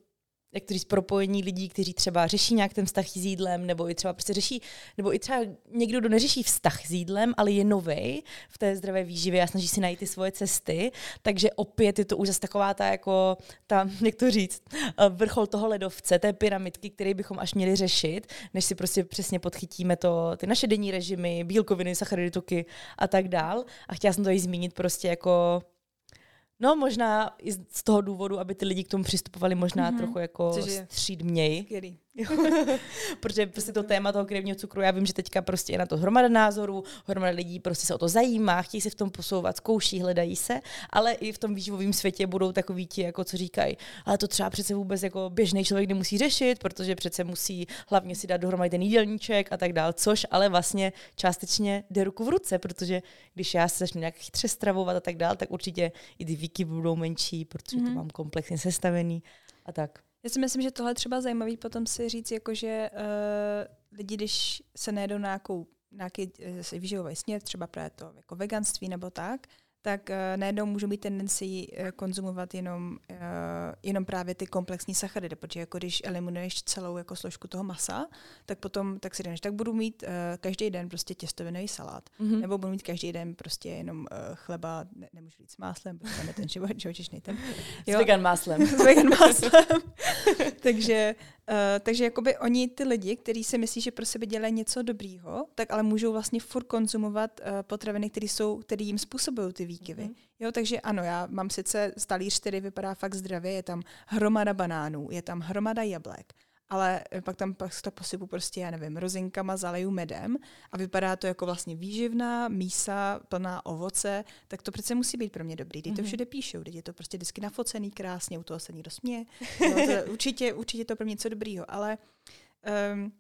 jak to říct, propojení lidí, kteří třeba řeší nějak ten vztah s jídlem, nebo i třeba prostě řeší, nebo i třeba někdo, kdo neřeší vztah s jídlem, ale je nový v té zdravé výživě a snaží si najít ty svoje cesty, takže opět je to už zase taková ta, jako, ta, jak to říct, eh, vrchol toho ledovce, té pyramidky, který bychom až měli řešit, než si prostě přesně podchytíme to, ty naše denní režimy, bílkoviny, sacharidy, tuky a tak dál. A chtěla jsem to i zmínit prostě jako No možná i z toho důvodu, aby ty lidi k tomu přistupovali možná mm-hmm. trochu jako střídměji. Skvělý. Protože prostě to téma toho krevního cukru, já vím, že teďka prostě je na to hromada názorů, hromada lidí prostě se o to zajímá, chtějí se v tom posouvat, zkouší, hledají se, ale i v tom výživovém světě budou takový ti, jako co říkají, ale to třeba přece vůbec jako běžný člověk nemusí řešit, protože přece musí hlavně si dát dohromady ten jídelníček a tak dál, což ale vlastně částečně jde ruku v ruce, protože když já se začnu nějak chytře stravovat a tak dál, tak určitě i ty výky budou menší, protože mm-hmm. to mhm. mám komplexně sestavený a tak. Já si myslím, že tohle třeba zajímavý potom si říct, jako že uh, lidi, když se nejedou na nějakou, nějaký uh, výživový směr, třeba právě to jako veganství nebo tak, tak uh, najednou můžou mít tendenci uh, konzumovat jenom, uh, jenom právě ty komplexní sacharidy, protože jako když eliminuješ celou jako složku toho masa, tak potom tak si jdeš, tak budu mít uh, každý den prostě těstovinový salát, mm-hmm. nebo budu mít každý den prostě jenom uh, chleba, ne, nemůžu říct s máslem, protože je ten živočišný ten. Jo? S vegan máslem. s vegan máslem. takže Uh, takže jakoby oni, ty lidi, kteří si myslí, že pro sebe dělají něco dobrýho, tak ale můžou vlastně furt konzumovat uh, potraviny, které jsou, které jim způsobují ty výkyvy. Mm-hmm. Jo, takže ano, já mám sice stalíř, který vypadá fakt zdravě, je tam hromada banánů, je tam hromada jablek, ale pak tam pak to posypu prostě, já nevím, rozinkama, zaleju medem a vypadá to jako vlastně výživná mísa plná ovoce, tak to přece musí být pro mě dobrý. Teď to mhm. všude píšou, teď je to prostě vždycky nafocený krásně, u toho se někdo směje. No, to, určitě, určitě to pro mě něco dobrýho, ale um,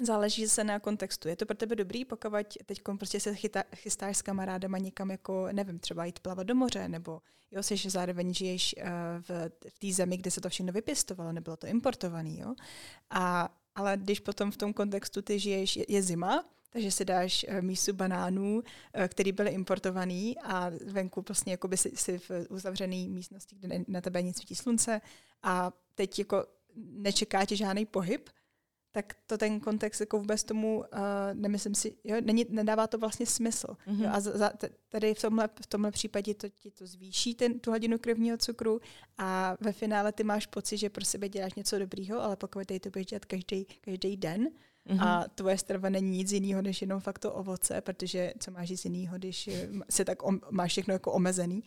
Záleží se na kontextu. Je to pro tebe dobrý, pokud teď prostě se chytá, chystáš s kamarádama někam jako, nevím, třeba jít plavat do moře, nebo jo, jsi zároveň žiješ uh, v, v té zemi, kde se to všechno vypěstovalo, nebylo to importovaný, jo. A, ale když potom v tom kontextu ty žiješ, je, je zima, takže si dáš uh, mísu banánů, uh, který byly importovaný a venku prostě jako by si, si v uzavřené místnosti, kde na tebe nic svítí slunce a teď jako nečeká tě žádný pohyb, tak to ten kontext jako vůbec tomu, uh, nemyslím si, jo, není, nedává to vlastně smysl. Mm-hmm. Jo, mhm. a za, tady v tomhle, v tomhle případě to ti to zvýší ten, tu hladinu krevního cukru a ve finále ty máš pocit, že pro sebe děláš něco dobrýho, ale pokud tady to budeš dělat každý, každý den, Mm-hmm. A tvoje strava není nic jiného, než jenom fakt to ovoce, protože co máš z jiného, když se tak om, máš všechno jako omezený,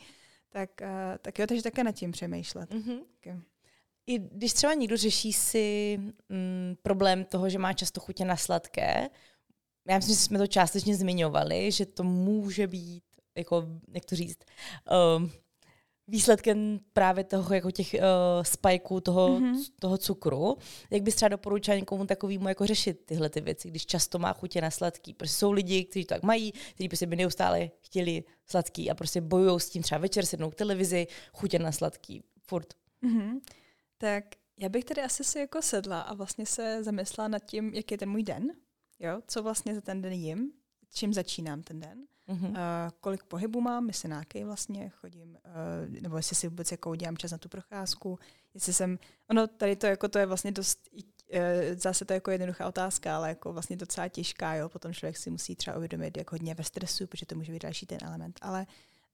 tak, uh, tak jo, takže také nad tím přemýšlet. Mm-hmm. Okay i když třeba někdo řeší si mm, problém toho, že má často chutě na sladké, já myslím, že jsme to částečně zmiňovali, že to může být, jako, jak to říct, um, výsledkem právě toho, jako těch uh, spajků, toho, mm-hmm. toho cukru. Jak bys třeba doporučila někomu takovýmu jako řešit tyhle ty věci, když často má chutě na sladký? Prostě jsou lidi, kteří to tak mají, kteří prostě by neustále chtěli sladký a prostě bojují s tím třeba večer, sednou k televizi, chutě na sladký, furt. Mm-hmm. Tak já bych tady asi si jako sedla a vlastně se zamyslela nad tím, jak je ten můj den, jo, co vlastně za ten den jim, čím začínám ten den, mm-hmm. uh, kolik pohybu mám, jestli nějaký vlastně chodím, uh, nebo jestli si vůbec jako udělám čas na tu procházku, jestli jsem, ono tady to jako to je vlastně dost, uh, zase to je jako jednoduchá otázka, ale jako vlastně docela těžká, jo, potom člověk si musí třeba uvědomit, jak hodně ve stresu, protože to může být další ten element, ale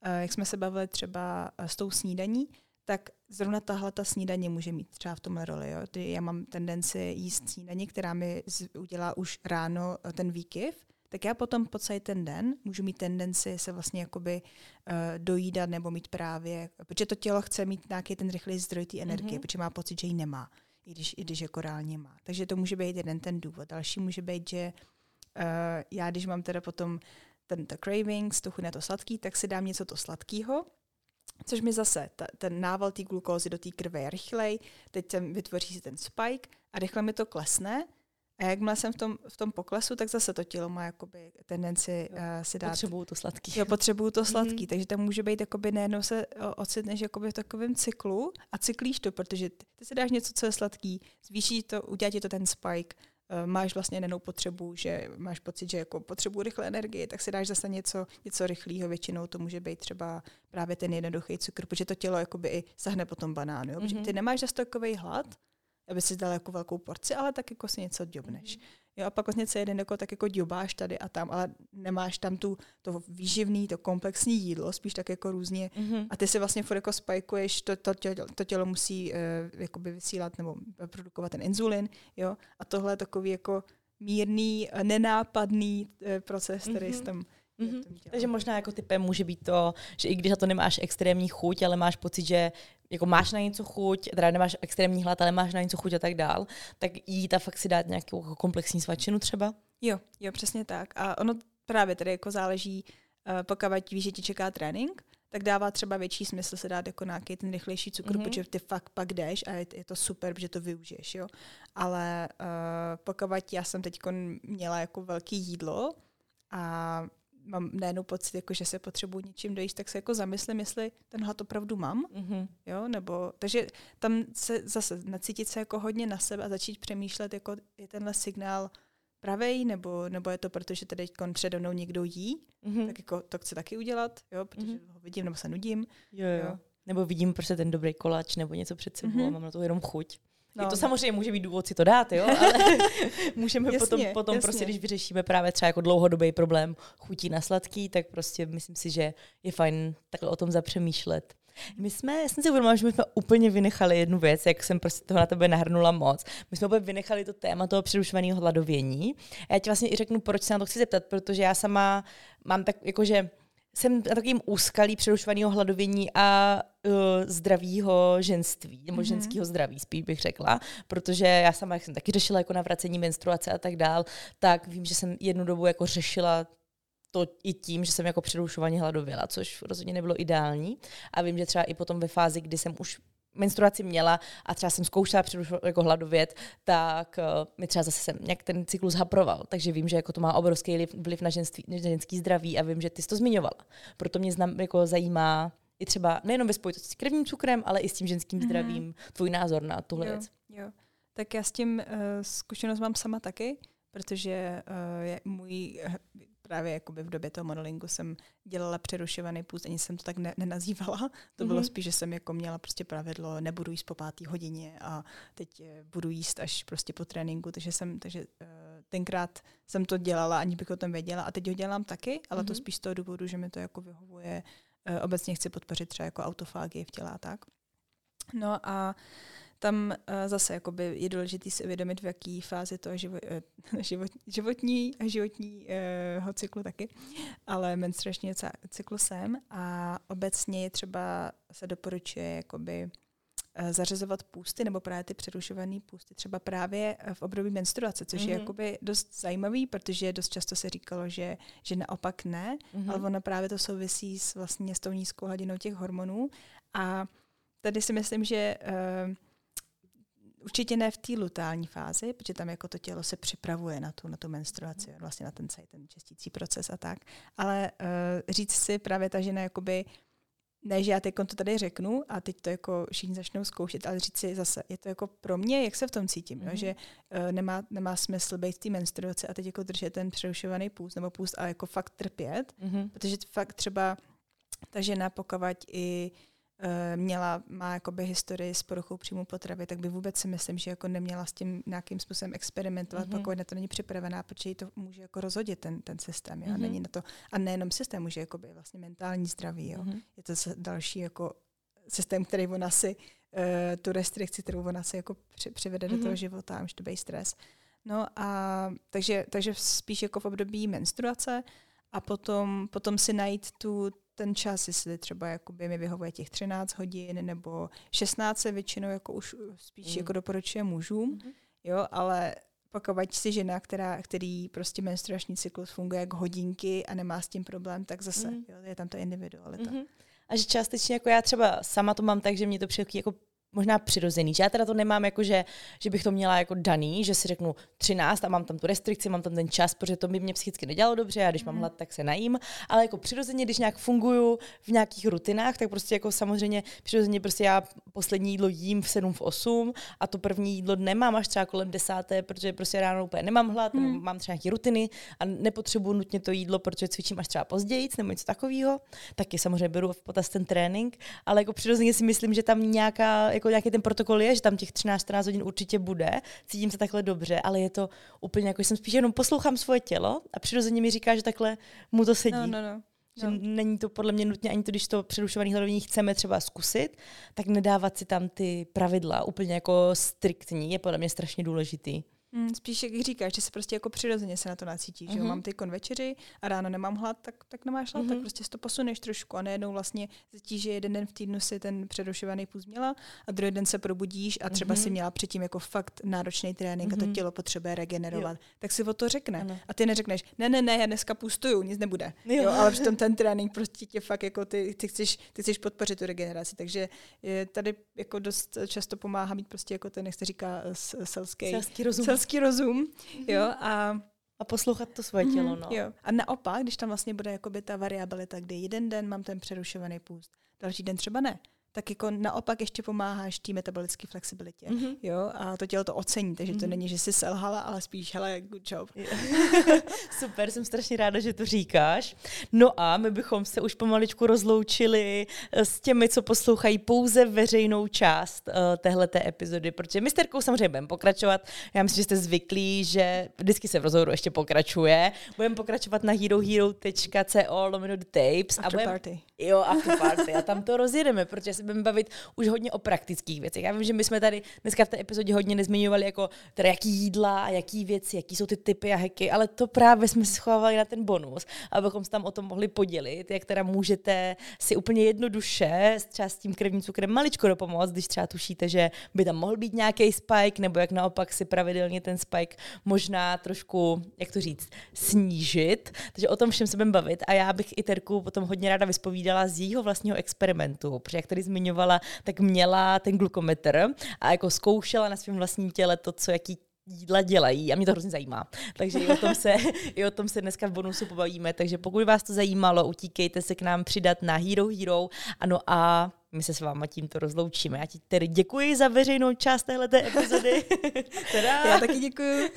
uh, jak jsme se bavili třeba s tou snídaní, tak zrovna tahle ta snídaně může mít třeba v tom roli. Jo? Kdy já mám tendenci jíst snídaně, která mi udělá už ráno eh, ten výkyv, tak já potom po celý ten den můžu mít tendenci se vlastně jakoby uh, dojídat nebo mít právě, protože to tělo chce mít nějaký ten rychlý zdroj té energie, mm-hmm. protože má pocit, že ji nemá, i když, i když jako reálně má. Takže to může být jeden ten důvod. Další může být, že uh, já, když mám teda potom ten cravings, to chuť to sladký, tak si dám něco to sladkého, Což mi zase, ta, ten nával té glukózy do té krve je rychlej, teď sem vytvoří si ten spike a rychle mi to klesne. A jakmile jsem v tom, v tom poklesu, tak zase to tělo má jakoby tendenci uh, si dát... Potřebuju to sladký. Jo, potřebuju to sladký, mm. takže tam může být jakoby nejednou se ocitneš jakoby v takovém cyklu a cyklíš to, protože ty, ty si dáš něco, co je sladký, zvýší to, udělá ti to ten spike, máš vlastně nenou potřebu, že máš pocit, že jako potřebuji rychle energii, tak si dáš zase něco, něco rychlého, většinou to může být třeba právě ten jednoduchý cukr, protože to tělo jakoby i sahne po tom banánu, jo? Mm-hmm. protože ty nemáš zase takový hlad, aby si dal jako velkou porci, ale tak jako si něco děbneš. Mm-hmm. Jo, a pak vlastně celý den jako, tak jako děbáš tady a tam, ale nemáš tam tu, to výživný, to komplexní jídlo, spíš tak jako různě. Mm-hmm. A ty si vlastně furt jako spajkuješ, to, to, tělo, to tělo musí uh, jakoby vysílat nebo produkovat ten inzulin, jo. A tohle je takový jako mírný, nenápadný uh, proces, který mm-hmm. tam Mm-hmm. Takže možná jako typem může být to, že i když na to nemáš extrémní chuť, ale máš pocit, že jako máš na něco chuť, teda nemáš extrémní hlad, ale máš na něco chuť a tak dál, tak jít a fakt si dát nějakou jako komplexní svačinu třeba? Jo, jo, přesně tak. A ono právě tady jako záleží, uh, pokud víš, že ti čeká trénink, tak dává třeba větší smysl se dát jako nějaký ten rychlejší cukr, mm-hmm. protože ty fakt pak jdeš a je, je to super, protože to využiješ, jo. Ale uh, pokud já jsem teď měla jako velký jídlo a mám najednou pocit, jako, že se potřebuji něčím dojíst, tak se jako zamyslím, jestli ten hlad opravdu mám. Mm-hmm. Jo, nebo, takže tam se zase nacítit se jako hodně na sebe a začít přemýšlet, jako je tenhle signál pravej, nebo, nebo je to proto, že teď přede mnou někdo jí, mm-hmm. tak jako to chci taky udělat, jo, protože mm-hmm. ho vidím nebo se nudím. Jo, jo. jo. Nebo vidím prostě ten dobrý kolač nebo něco před sebou mm-hmm. a mám na to jenom chuť. No. Je to samozřejmě může být důvod si to dát, jo, ale můžeme jasně, potom, potom jasně. prostě, když vyřešíme právě třeba jako dlouhodobý problém chutí na sladký, tak prostě myslím si, že je fajn takhle o tom zapřemýšlet. My jsme, já jsem si uvědomila, že my jsme úplně vynechali jednu věc, jak jsem prostě toho na tebe nahrnula moc. My jsme úplně vynechali to téma toho přerušovaného hladovění. A já ti vlastně i řeknu, proč se na to chci zeptat, protože já sama mám tak, jakože jsem na takovým úskalí přerušovaného hladovění a uh, zdravího ženství, nebo mm-hmm. ženského zdraví, spíš bych řekla, protože já sama, jak jsem taky řešila jako navracení menstruace a tak dál, tak vím, že jsem jednu dobu jako řešila to i tím, že jsem jako přerušovaně hladověla, což rozhodně nebylo ideální. A vím, že třeba i potom ve fázi, kdy jsem už menstruaci měla a třeba jsem zkoušela přerušovat jako hladovět, tak uh, mi třeba zase jsem nějak ten cyklus haproval. Takže vím, že jako to má obrovský vliv na, ženství, na ženský zdraví a vím, že ty jsi to zmiňovala. Proto mě znam, jako zajímá i třeba nejenom ve spojitosti s krevním cukrem, ale i s tím ženským mm-hmm. zdravím, tvůj názor na tuhle jo, věc. Jo. Tak já s tím uh, zkušenost mám sama taky, protože uh, můj právě jakoby v době toho modelingu jsem dělala přerušovaný půst, ani jsem to tak ne- nenazývala. To bylo mm-hmm. spíš, že jsem jako měla prostě pravidlo, nebudu jíst po pátý hodině a teď eh, budu jíst až prostě po tréninku, takže jsem, takže uh, tenkrát jsem to dělala, ani bych o tom věděla a teď ho dělám taky, ale mm-hmm. to mhm. spíš z toho důvodu, že mi to jako vyhovuje. Uh, obecně chci podpořit třeba jako autofágy v těle a tak. No a tam uh, zase jakoby je důležité si uvědomit, v jaký fázi toho živo, uh, život, životní a životního uh, cyklu taky, ale menstruačního cyklu jsem a obecně je třeba se doporučuje jakoby uh, zařazovat půsty nebo právě ty přerušované půsty třeba právě v období menstruace, což mm-hmm. je mhm. jakoby dost zajímavý, protože dost často se říkalo, že, že naopak ne, mm-hmm. ale ono právě to souvisí s vlastně s tou nízkou hladinou těch hormonů a tady si myslím, že uh, Určitě ne v té lutální fázi, protože tam jako to tělo se připravuje na tu, na tu menstruaci, vlastně na ten celý ten čistící proces a tak. Ale uh, říct si právě ta žena, jakoby, ne, že já teď to tady řeknu a teď to jako všichni začnou zkoušet, ale říct si zase, je to jako pro mě, jak se v tom cítím, mm-hmm. jo? že uh, nemá, nemá smysl být v té menstruaci a teď jako držet ten přerušovaný půst nebo půst a jako fakt trpět, mm-hmm. protože fakt třeba ta žena pokavať i Eh, měla, má jakoby historii s poruchou příjmu potravy, tak by vůbec si myslím, že jako neměla s tím nějakým způsobem experimentovat, mm-hmm. pokud na to není připravená, protože jí to může jako rozhodit ten, ten systém. Jo? Mm-hmm. Není na to, a nejenom systém, může jako by vlastně mentální zdraví. Jo? Mm-hmm. Je to další jako systém, který ona si, uh, tu restrikci, kterou ona si jako při, přivede mm-hmm. do toho mhm. života, může to být stres. No a takže, takže spíš jako v období menstruace a potom, potom si najít tu, ten čas, jestli třeba jakoby mi vyhovuje těch 13 hodin nebo 16 se většinou jako už spíš mm. jako doporučuje mužům, mm-hmm. jo, ale pokud si žena, která, který prostě menstruační cyklus funguje jak hodinky a nemá s tím problém, tak zase mm. jo, je tam ta individualita. Mm-hmm. A že částečně jako já třeba sama to mám tak, že mě to přijde jako možná přirozený. Že já teda to nemám jako, že, že bych to měla jako daný, že si řeknu 13 a mám tam tu restrikci, mám tam ten čas, protože to by mě psychicky nedělalo dobře a když mám mhm. hlad, tak se najím. Ale jako přirozeně, když nějak funguju v nějakých rutinách, tak prostě jako samozřejmě přirozeně prostě já poslední jídlo jím v 7 v 8 a to první jídlo nemám až třeba kolem desáté, protože prostě ráno úplně nemám hlad, hmm. nebo mám třeba nějaké rutiny a nepotřebuju nutně to jídlo, protože cvičím až třeba později nebo něco takového. Taky samozřejmě beru v potaz ten trénink, ale jako přirozeně si myslím, že tam nějaká jako nějaký ten protokol je, že tam těch 13-14 hodin určitě bude, cítím se takhle dobře, ale je to úplně jako, že jsem spíš jenom poslouchám svoje tělo a přirozeně mi říká, že takhle mu to sedí. No, no, no. Že no. není to podle mě nutně ani to, když to přerušovaný hladování chceme třeba zkusit, tak nedávat si tam ty pravidla úplně jako striktní je podle mě strašně důležitý. Mm, spíš, jak říkáš, že se prostě jako přirozeně se na to nacítíš. Mm-hmm. Že jo? Mhm. Mám ty konvečeři a ráno nemám hlad, tak, tak nemáš hlad, mm-hmm. tak mhm. prostě si to posuneš trošku a najednou vlastně zjistíš, že jeden den v týdnu si ten přerušovaný půz měla a druhý den se probudíš a třeba mm-hmm. si měla předtím jako fakt náročný trénink mm-hmm. a to mhm. tělo potřebuje regenerovat. Jo. Tak si o to řekne. Ano. A ty neřekneš, ne, ne, ne, já dneska pustuju, nic nebude. Jo. Jo, ale přitom ten trénink prostě tě fakt jako ty, ty, chceš, ty chceš podpořit tu regeneraci. Takže je tady jako dost často pomáhá mít prostě jako ten, jak se říká, selský, selský rozum. Selský rozum jo, a a poslouchat to svoje tělo, mhm, no. Jo. A naopak, když tam vlastně bude jakoby ta variabilita, kdy jeden den mám ten přerušovaný půst, další den třeba ne, tak jako naopak ještě pomáháš té metabolické flexibilitě. Mm-hmm. Jo? A to tělo to ocení, takže mm-hmm. to mhm. není, že jsi selhala, ale spíš, hele, good job. Super, jsem strašně ráda, že to říkáš. No a my bychom se už pomaličku rozloučili eh, s těmi, co poslouchají pouze veřejnou část uh, téhleté epizody, protože my s Terkou samozřejmě budeme pokračovat. Já myslím, že jste zvyklí, že vždycky se v rozhovoru ještě pokračuje. Budeme pokračovat na herohero.co lomeno tapes. After a budem, party. Jo, after party. A tam to rozjedeme, protože se budeme bavit už hodně o praktických věcech. Já vím, že my jsme tady dneska v té epizodě hodně nezmiňovali, jako teda jaký jídla jaký věci, jaký jsou ty typy a heky, ale to právě jsme si na ten bonus, abychom se tam o tom mohli podělit, jak teda můžete si úplně jednoduše třeba s tím krevním cukrem maličko dopomoct, když třeba tušíte, že by tam mohl být nějaký spike, nebo jak naopak si pravidelně ten spike možná trošku, jak to říct, snížit. Takže o tom všem se budeme bavit a já bych i Terku potom hodně ráda vyspovídala z jejího vlastního experimentu, protože jak tady zmiňovala, tak měla ten glukometr a jako zkoušela na svém vlastním těle to, co jaký jídla dělají a mě to hrozně zajímá. Takže i o tom se, i o tom se dneska v bonusu pobavíme. Takže pokud vás to zajímalo, utíkejte se k nám přidat na Hero Hero. Ano a my se s váma tímto rozloučíme. Já ti tedy děkuji za veřejnou část téhleté epizody. teda. Já taky děkuji.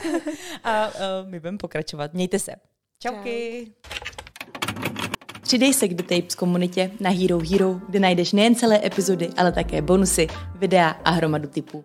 a uh, my budeme pokračovat. Mějte se. Čauky. Čau. Přidej se k The Tapes komunitě na Hero Hero, kde najdeš nejen celé epizody, ale také bonusy, videa a hromadu typů.